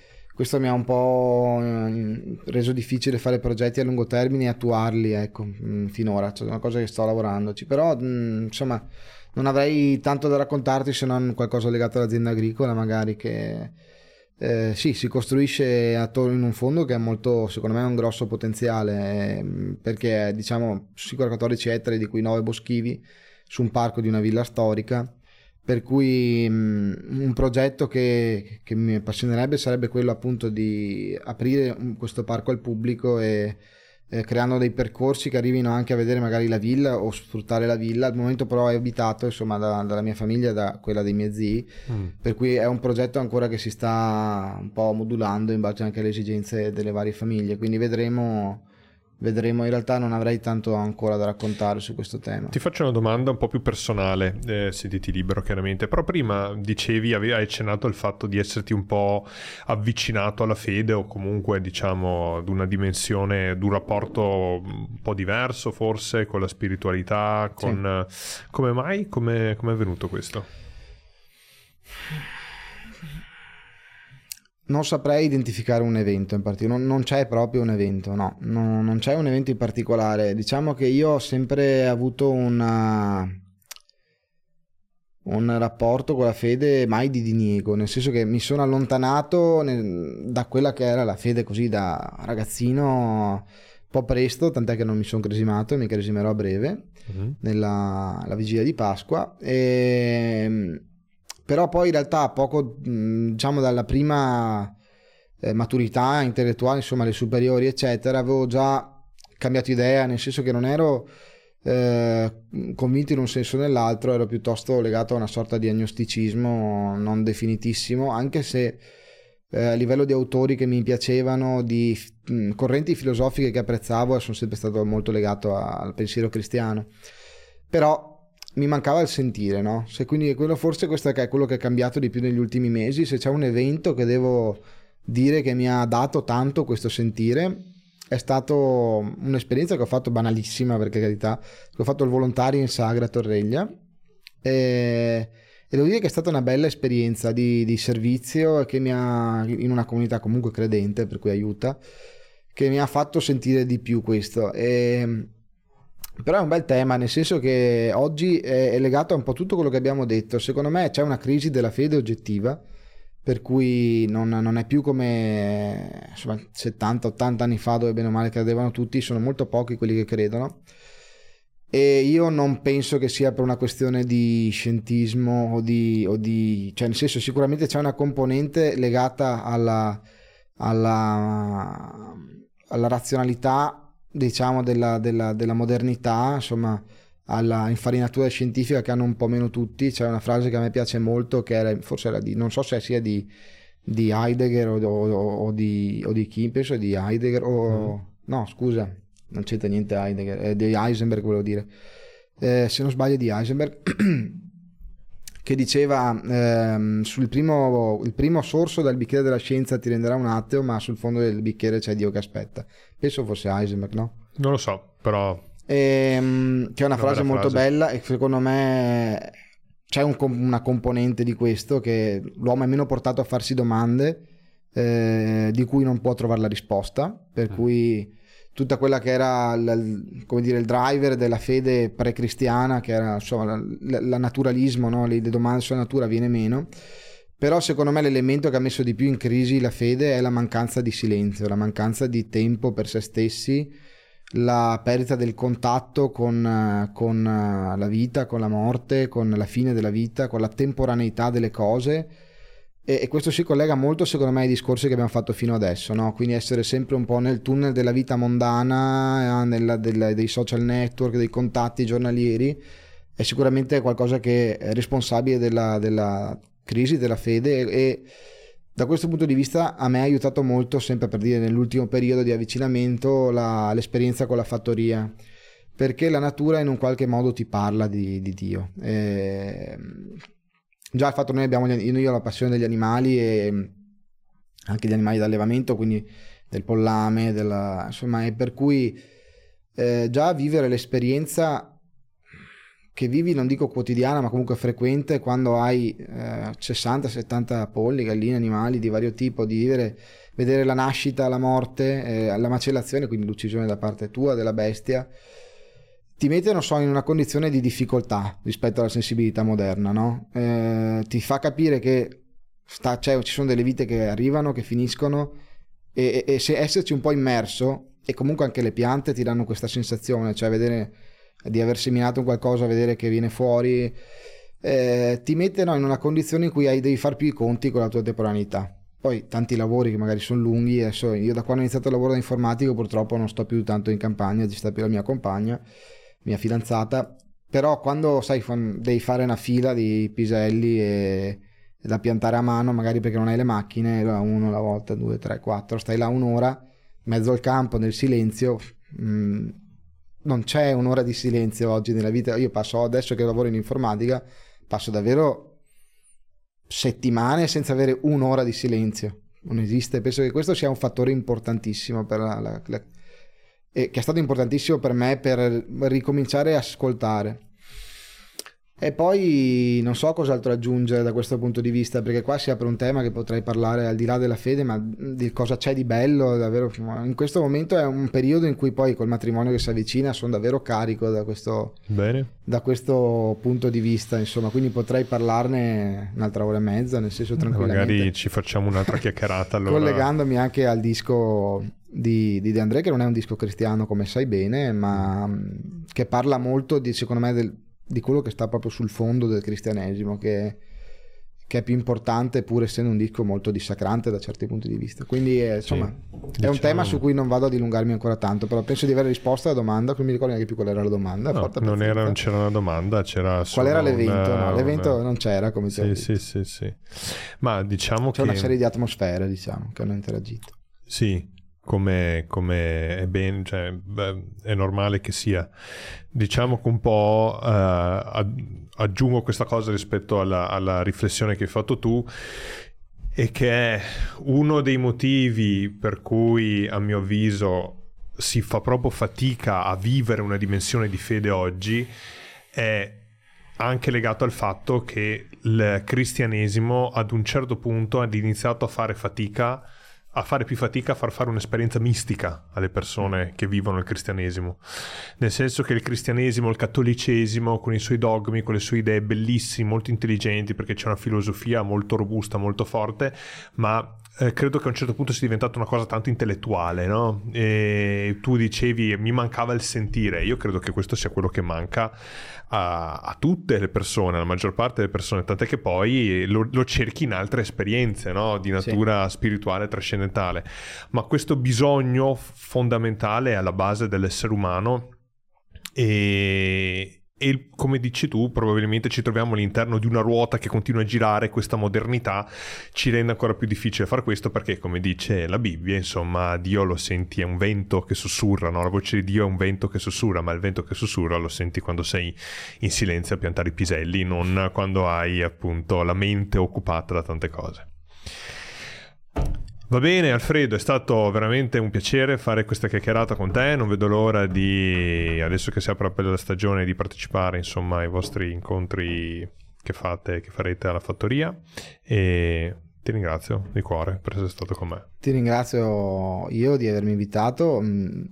questo mi ha un po' eh, reso difficile fare progetti a lungo termine e attuarli, ecco, mm, finora, cioè, è una cosa che sto lavorandoci, però mm, insomma non avrei tanto da raccontarti se non qualcosa legato all'azienda agricola magari che eh, sì, si costruisce attorno in un fondo che è molto, secondo me, un grosso potenziale perché diciamo sui 14 ettari di cui 9 boschivi su un parco di una villa storica per cui um, un progetto che, che, mi appassionerebbe sarebbe quello appunto di aprire questo parco al pubblico e eh, creando dei percorsi che arrivino anche a vedere magari la villa o sfruttare la villa. Al momento però è abitato insomma da, dalla mia famiglia da quella dei miei zii, mm. per cui è un progetto ancora che si sta un po' modulando in base anche alle esigenze delle varie famiglie, quindi vedremo vedremo. In realtà non avrei tanto ancora da raccontare su questo tema. Ti faccio una domanda un po' più personale, eh, sentiti libero chiaramente, però prima dicevi, avevi accennato al fatto di esserti un po' avvicinato alla fede o comunque diciamo ad una dimensione, ad un rapporto un po' diverso forse con la spiritualità, con... Sì. Come mai? Come è venuto questo? Non saprei identificare un evento in particolare, non, non, c'è proprio un evento, no, no, non c'è un evento in particolare. Diciamo che io ho sempre avuto una, un rapporto con la fede mai di diniego, nel senso che mi sono allontanato nel, da quella che era la fede così da ragazzino un po' presto, tant'è che non mi sono cresimato e mi cresimerò a breve, uh-huh. nella vigilia di Pasqua. E però poi in realtà poco, diciamo dalla prima eh, maturità intellettuale, insomma le superiori eccetera, avevo già cambiato idea, nel senso che non ero eh, convinto in un senso o nell'altro, ero piuttosto legato a una sorta di agnosticismo non definitissimo, anche se eh, a livello di autori che mi piacevano, di mh, correnti filosofiche che apprezzavo, sono sempre stato molto legato a, al pensiero cristiano. Però mi mancava il sentire, no? Se quindi quello, forse questo è quello che è cambiato di più negli ultimi mesi, se c'è un evento che devo dire che mi ha dato tanto questo sentire, è stata un'esperienza che ho fatto banalissima, perché carità, ho fatto il volontario in Sagra Torreglia e, e devo dire che è stata una bella esperienza di, di servizio che mi ha, in una comunità comunque credente, per cui aiuta, che mi ha fatto sentire di più questo. E, però è un bel tema, nel senso che oggi è, legato a un po' tutto quello che abbiamo detto. Secondo me c'è una crisi della fede oggettiva, per cui non, non è più come 70-80 anni fa dove bene o male credevano tutti, sono molto pochi quelli che credono. E io non penso che sia per una questione di scientismo o di, o di cioè nel senso sicuramente c'è una componente legata alla, alla, alla razionalità diciamo della, della, della modernità insomma alla infarinatura scientifica che hanno un po' meno tutti. C'è una frase che a me piace molto, che era, forse era di, non so se sia di, di Heidegger o, o, o, di, o di Kim, penso di Heidegger, o, mm. no scusa, non c'entra niente Heidegger, è di Heisenberg volevo dire. Eh, se non sbaglio di Heisenberg, che diceva ehm, sul primo, il primo sorso dal bicchiere della scienza ti renderà un atteo, ma sul fondo del bicchiere c'è Dio che aspetta. Penso fosse Heisenberg, no? Non lo so, però ehm, che è una, una frase molto frase. bella e secondo me c'è un, una componente di questo che l'uomo è meno portato a farsi domande eh, di cui non può trovare la risposta, per mm. cui tutta quella che era come dire, il driver della fede pre-cristiana, che era insomma, il naturalismo, no? le, domande sulla natura viene meno. Però secondo me l'elemento che ha messo di più in crisi la fede è la mancanza di silenzio, la mancanza di tempo per se stessi la perdita del contatto con, con, la vita, con la morte, con la fine della vita, con la temporaneità delle cose. E, e, questo si collega molto, secondo me, ai discorsi che abbiamo fatto fino adesso, no? quindi essere sempre un po' nel tunnel della vita mondana, eh, nella, della, dei social network, dei contatti giornalieri, è sicuramente qualcosa che è responsabile della, della crisi della fede e, e da questo punto di vista a me ha aiutato molto, sempre per dire nell'ultimo periodo di avvicinamento, la, l'esperienza con la fattoria, perché la natura in un qualche modo ti parla di, di Dio. E, già il fatto che noi abbiamo, io ho la passione degli animali e anche gli animali d'allevamento, quindi del pollame, della, insomma, e per cui eh, già vivere l'esperienza che vivi, non dico quotidiana, ma comunque frequente quando hai eh, 60-70 polli, galline, animali di vario tipo, di vivere, vedere la nascita, la morte, eh, la macellazione, quindi l'uccisione da parte tua della bestia, ti mette, non so, in una condizione di difficoltà rispetto alla sensibilità moderna, no? Eh, ti fa capire che sta, cioè, ci sono delle vite che arrivano, che finiscono, e, e, e se esserci un po' immerso, e comunque anche le piante ti danno questa sensazione, cioè vedere di aver seminato qualcosa, vedere che viene fuori, eh, ti mette no, in una condizione in cui hai, devi fare più i conti con la tua temporaneità. Poi tanti lavori che magari sono lunghi, adesso io da quando ho iniziato il lavoro da informatico purtroppo non sto più tanto in campagna, ci sta più la mia compagna, mia fidanzata, però quando sai devi fare una fila di piselli e, da piantare a mano, magari perché non hai le macchine, uno alla volta, due, tre, quattro, stai là un'ora, mezzo al campo, nel silenzio, mh, mm, non c'è un'ora di silenzio oggi nella vita. Io passo adesso che lavoro in informatica, passo davvero settimane senza avere un'ora di silenzio. Non esiste. Penso che questo sia un fattore importantissimo per la, la, la e che è stato importantissimo per me per ricominciare a ascoltare. E poi non so cos'altro aggiungere da questo punto di vista, perché qua si apre un tema che potrei parlare al di là della fede, ma di cosa c'è di bello, davvero. In questo momento è un periodo in cui poi col matrimonio che si avvicina sono davvero carico da questo, da questo punto di vista, insomma, quindi potrei parlarne un'altra ora e mezza, nel senso tranquillamente. Magari ci facciamo un'altra chiacchierata allora. Collegandomi anche al disco di, di De André, che non è un disco cristiano come sai bene, ma che parla molto di, secondo me, del di quello che sta proprio sul fondo del cristianesimo, che, che, è più importante pur essendo un disco molto dissacrante da certi punti di vista. Quindi è, insomma, sì, è diciamo... un tema su cui non vado a dilungarmi ancora tanto, però penso di aver risposto alla domanda, non mi ricordo neanche più qual era la domanda. No, non, era, non, c'era una domanda, c'era Qual era l'evento? Una, no, l'evento una... non c'era, come sì, sì, sì, sì, Ma diciamo C'è che... una serie di atmosfere, diciamo, che hanno interagito. Sì, come, come è, ben, cioè, beh, è normale che sia. Diciamo che un po' eh, aggiungo questa cosa rispetto alla, alla riflessione che hai fatto tu e che è uno dei motivi per cui a mio avviso si fa proprio fatica a vivere una dimensione di fede oggi è anche legato al fatto che il cristianesimo ad un certo punto ha iniziato a fare fatica a fare più fatica a far fare un'esperienza mistica alle persone che vivono il cristianesimo. Nel senso che il cristianesimo, il cattolicesimo, con i suoi dogmi, con le sue idee bellissime, molto intelligenti, perché c'è una filosofia molto robusta, molto forte, ma eh, credo che a un certo punto sia diventata una cosa tanto intellettuale, no? E tu dicevi mi mancava il sentire, io credo che questo sia quello che manca a, a tutte le persone, alla maggior parte delle persone, tant'è che poi lo, lo cerchi in altre esperienze, no? Di natura sì. spirituale, trascendentale. Ma questo bisogno fondamentale è alla base dell'essere umano e, e come dici tu probabilmente ci troviamo all'interno di una ruota che continua a girare questa modernità ci rende ancora più difficile fare questo perché come dice la Bibbia insomma Dio lo senti è un vento che sussurra no? la voce di Dio è un vento che sussurra ma il vento che sussurra lo senti quando sei in silenzio a piantare i piselli non quando hai appunto la mente occupata da tante cose Va bene Alfredo, è stato veramente un piacere fare questa chiacchierata con te, non vedo l'ora di, adesso che si apre la stagione, di partecipare insomma ai vostri incontri che fate, che farete alla fattoria. E ti ringrazio di cuore per essere stato con me. Ti ringrazio io di avermi invitato, mm,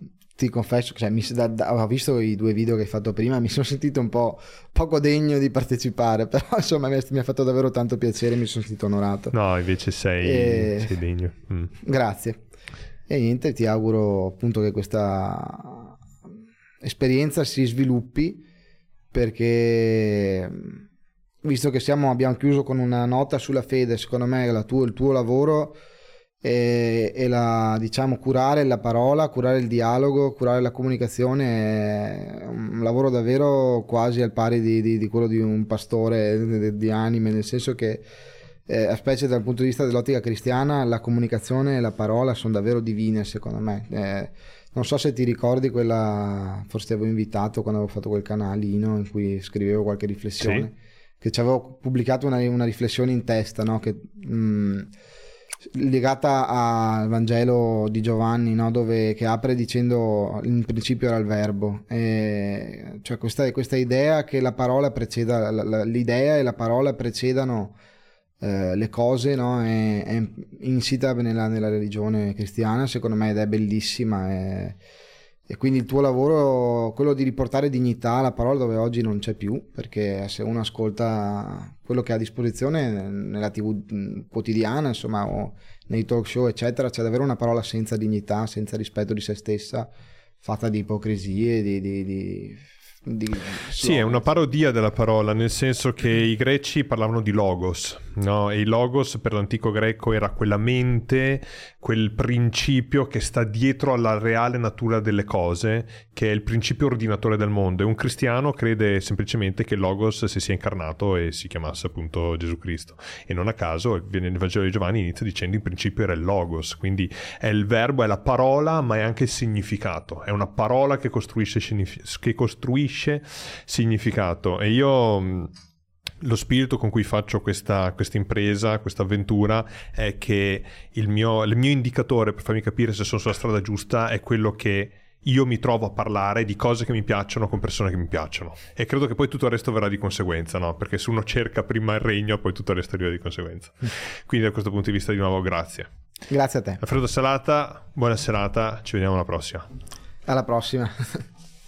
ti confesso, cioè, mi, da, da, ho visto i due video che hai fatto prima, mi sono sentito un po' poco degno di partecipare, però insomma mi, mi ha fatto davvero tanto piacere, mi sono sentito onorato. No, invece sei, e... sei degno. Mm. Grazie. E niente, ti auguro appunto che questa esperienza si sviluppi perché visto che siamo, abbiamo chiuso con una nota sulla fede, secondo me tua, il tuo lavoro e, e la, diciamo, curare la parola, curare il dialogo, curare la comunicazione è un lavoro davvero quasi al pari di, di, di quello di un pastore di, anime, nel senso che eh, specie dal punto di vista dell'ottica cristiana la comunicazione e la parola sono davvero divine secondo me. Eh, non so se ti ricordi quella, forse ti avevo invitato quando avevo fatto quel canalino in cui scrivevo qualche riflessione, sì. che ci avevo pubblicato una, una, riflessione in testa, no? che... Mh, mm, legata al Vangelo di Giovanni, no? Dove, che apre dicendo in principio era il verbo, e, cioè questa, questa, idea che la parola preceda, l'idea e la parola precedano eh, le cose, no? è, è insita nella, nella, religione cristiana, secondo me, ed è bellissima. È, e quindi il tuo lavoro, quello di riportare dignità alla parola dove oggi non c'è più, perché se uno ascolta quello che ha a disposizione nella tv quotidiana, insomma, o nei talk show, eccetera, c'è davvero una parola senza dignità, senza rispetto di se stessa, fatta di ipocrisie, di, di, di di sì, è una parodia della parola, nel senso che i greci parlavano di logos, no? E il logos per l'antico greco era quella mente, quel principio che sta dietro alla reale natura delle cose, che è il principio ordinatore del mondo. E un cristiano crede semplicemente che il logos si sia incarnato e si chiamasse appunto Gesù Cristo. E non a caso il Vangelo di Giovanni inizia dicendo in principio era il logos, quindi è il verbo, è la parola, ma è anche il significato. È una parola che costruisce, che costruisce costruisce significato e io lo spirito con cui faccio questa, questa impresa, questa avventura, è che il mio, il mio indicatore per farmi capire se sono sulla strada giusta è quello che io mi trovo a parlare di cose che mi piacciono con persone che mi piacciono. E credo che poi tutto il resto verrà di conseguenza, no? Perché se uno cerca prima il regno, poi tutto il resto arriva di conseguenza. Quindi da questo punto di vista di nuovo grazie. Grazie a te. Alfredo Salata, buona serata, ci vediamo alla prossima. Alla prossima.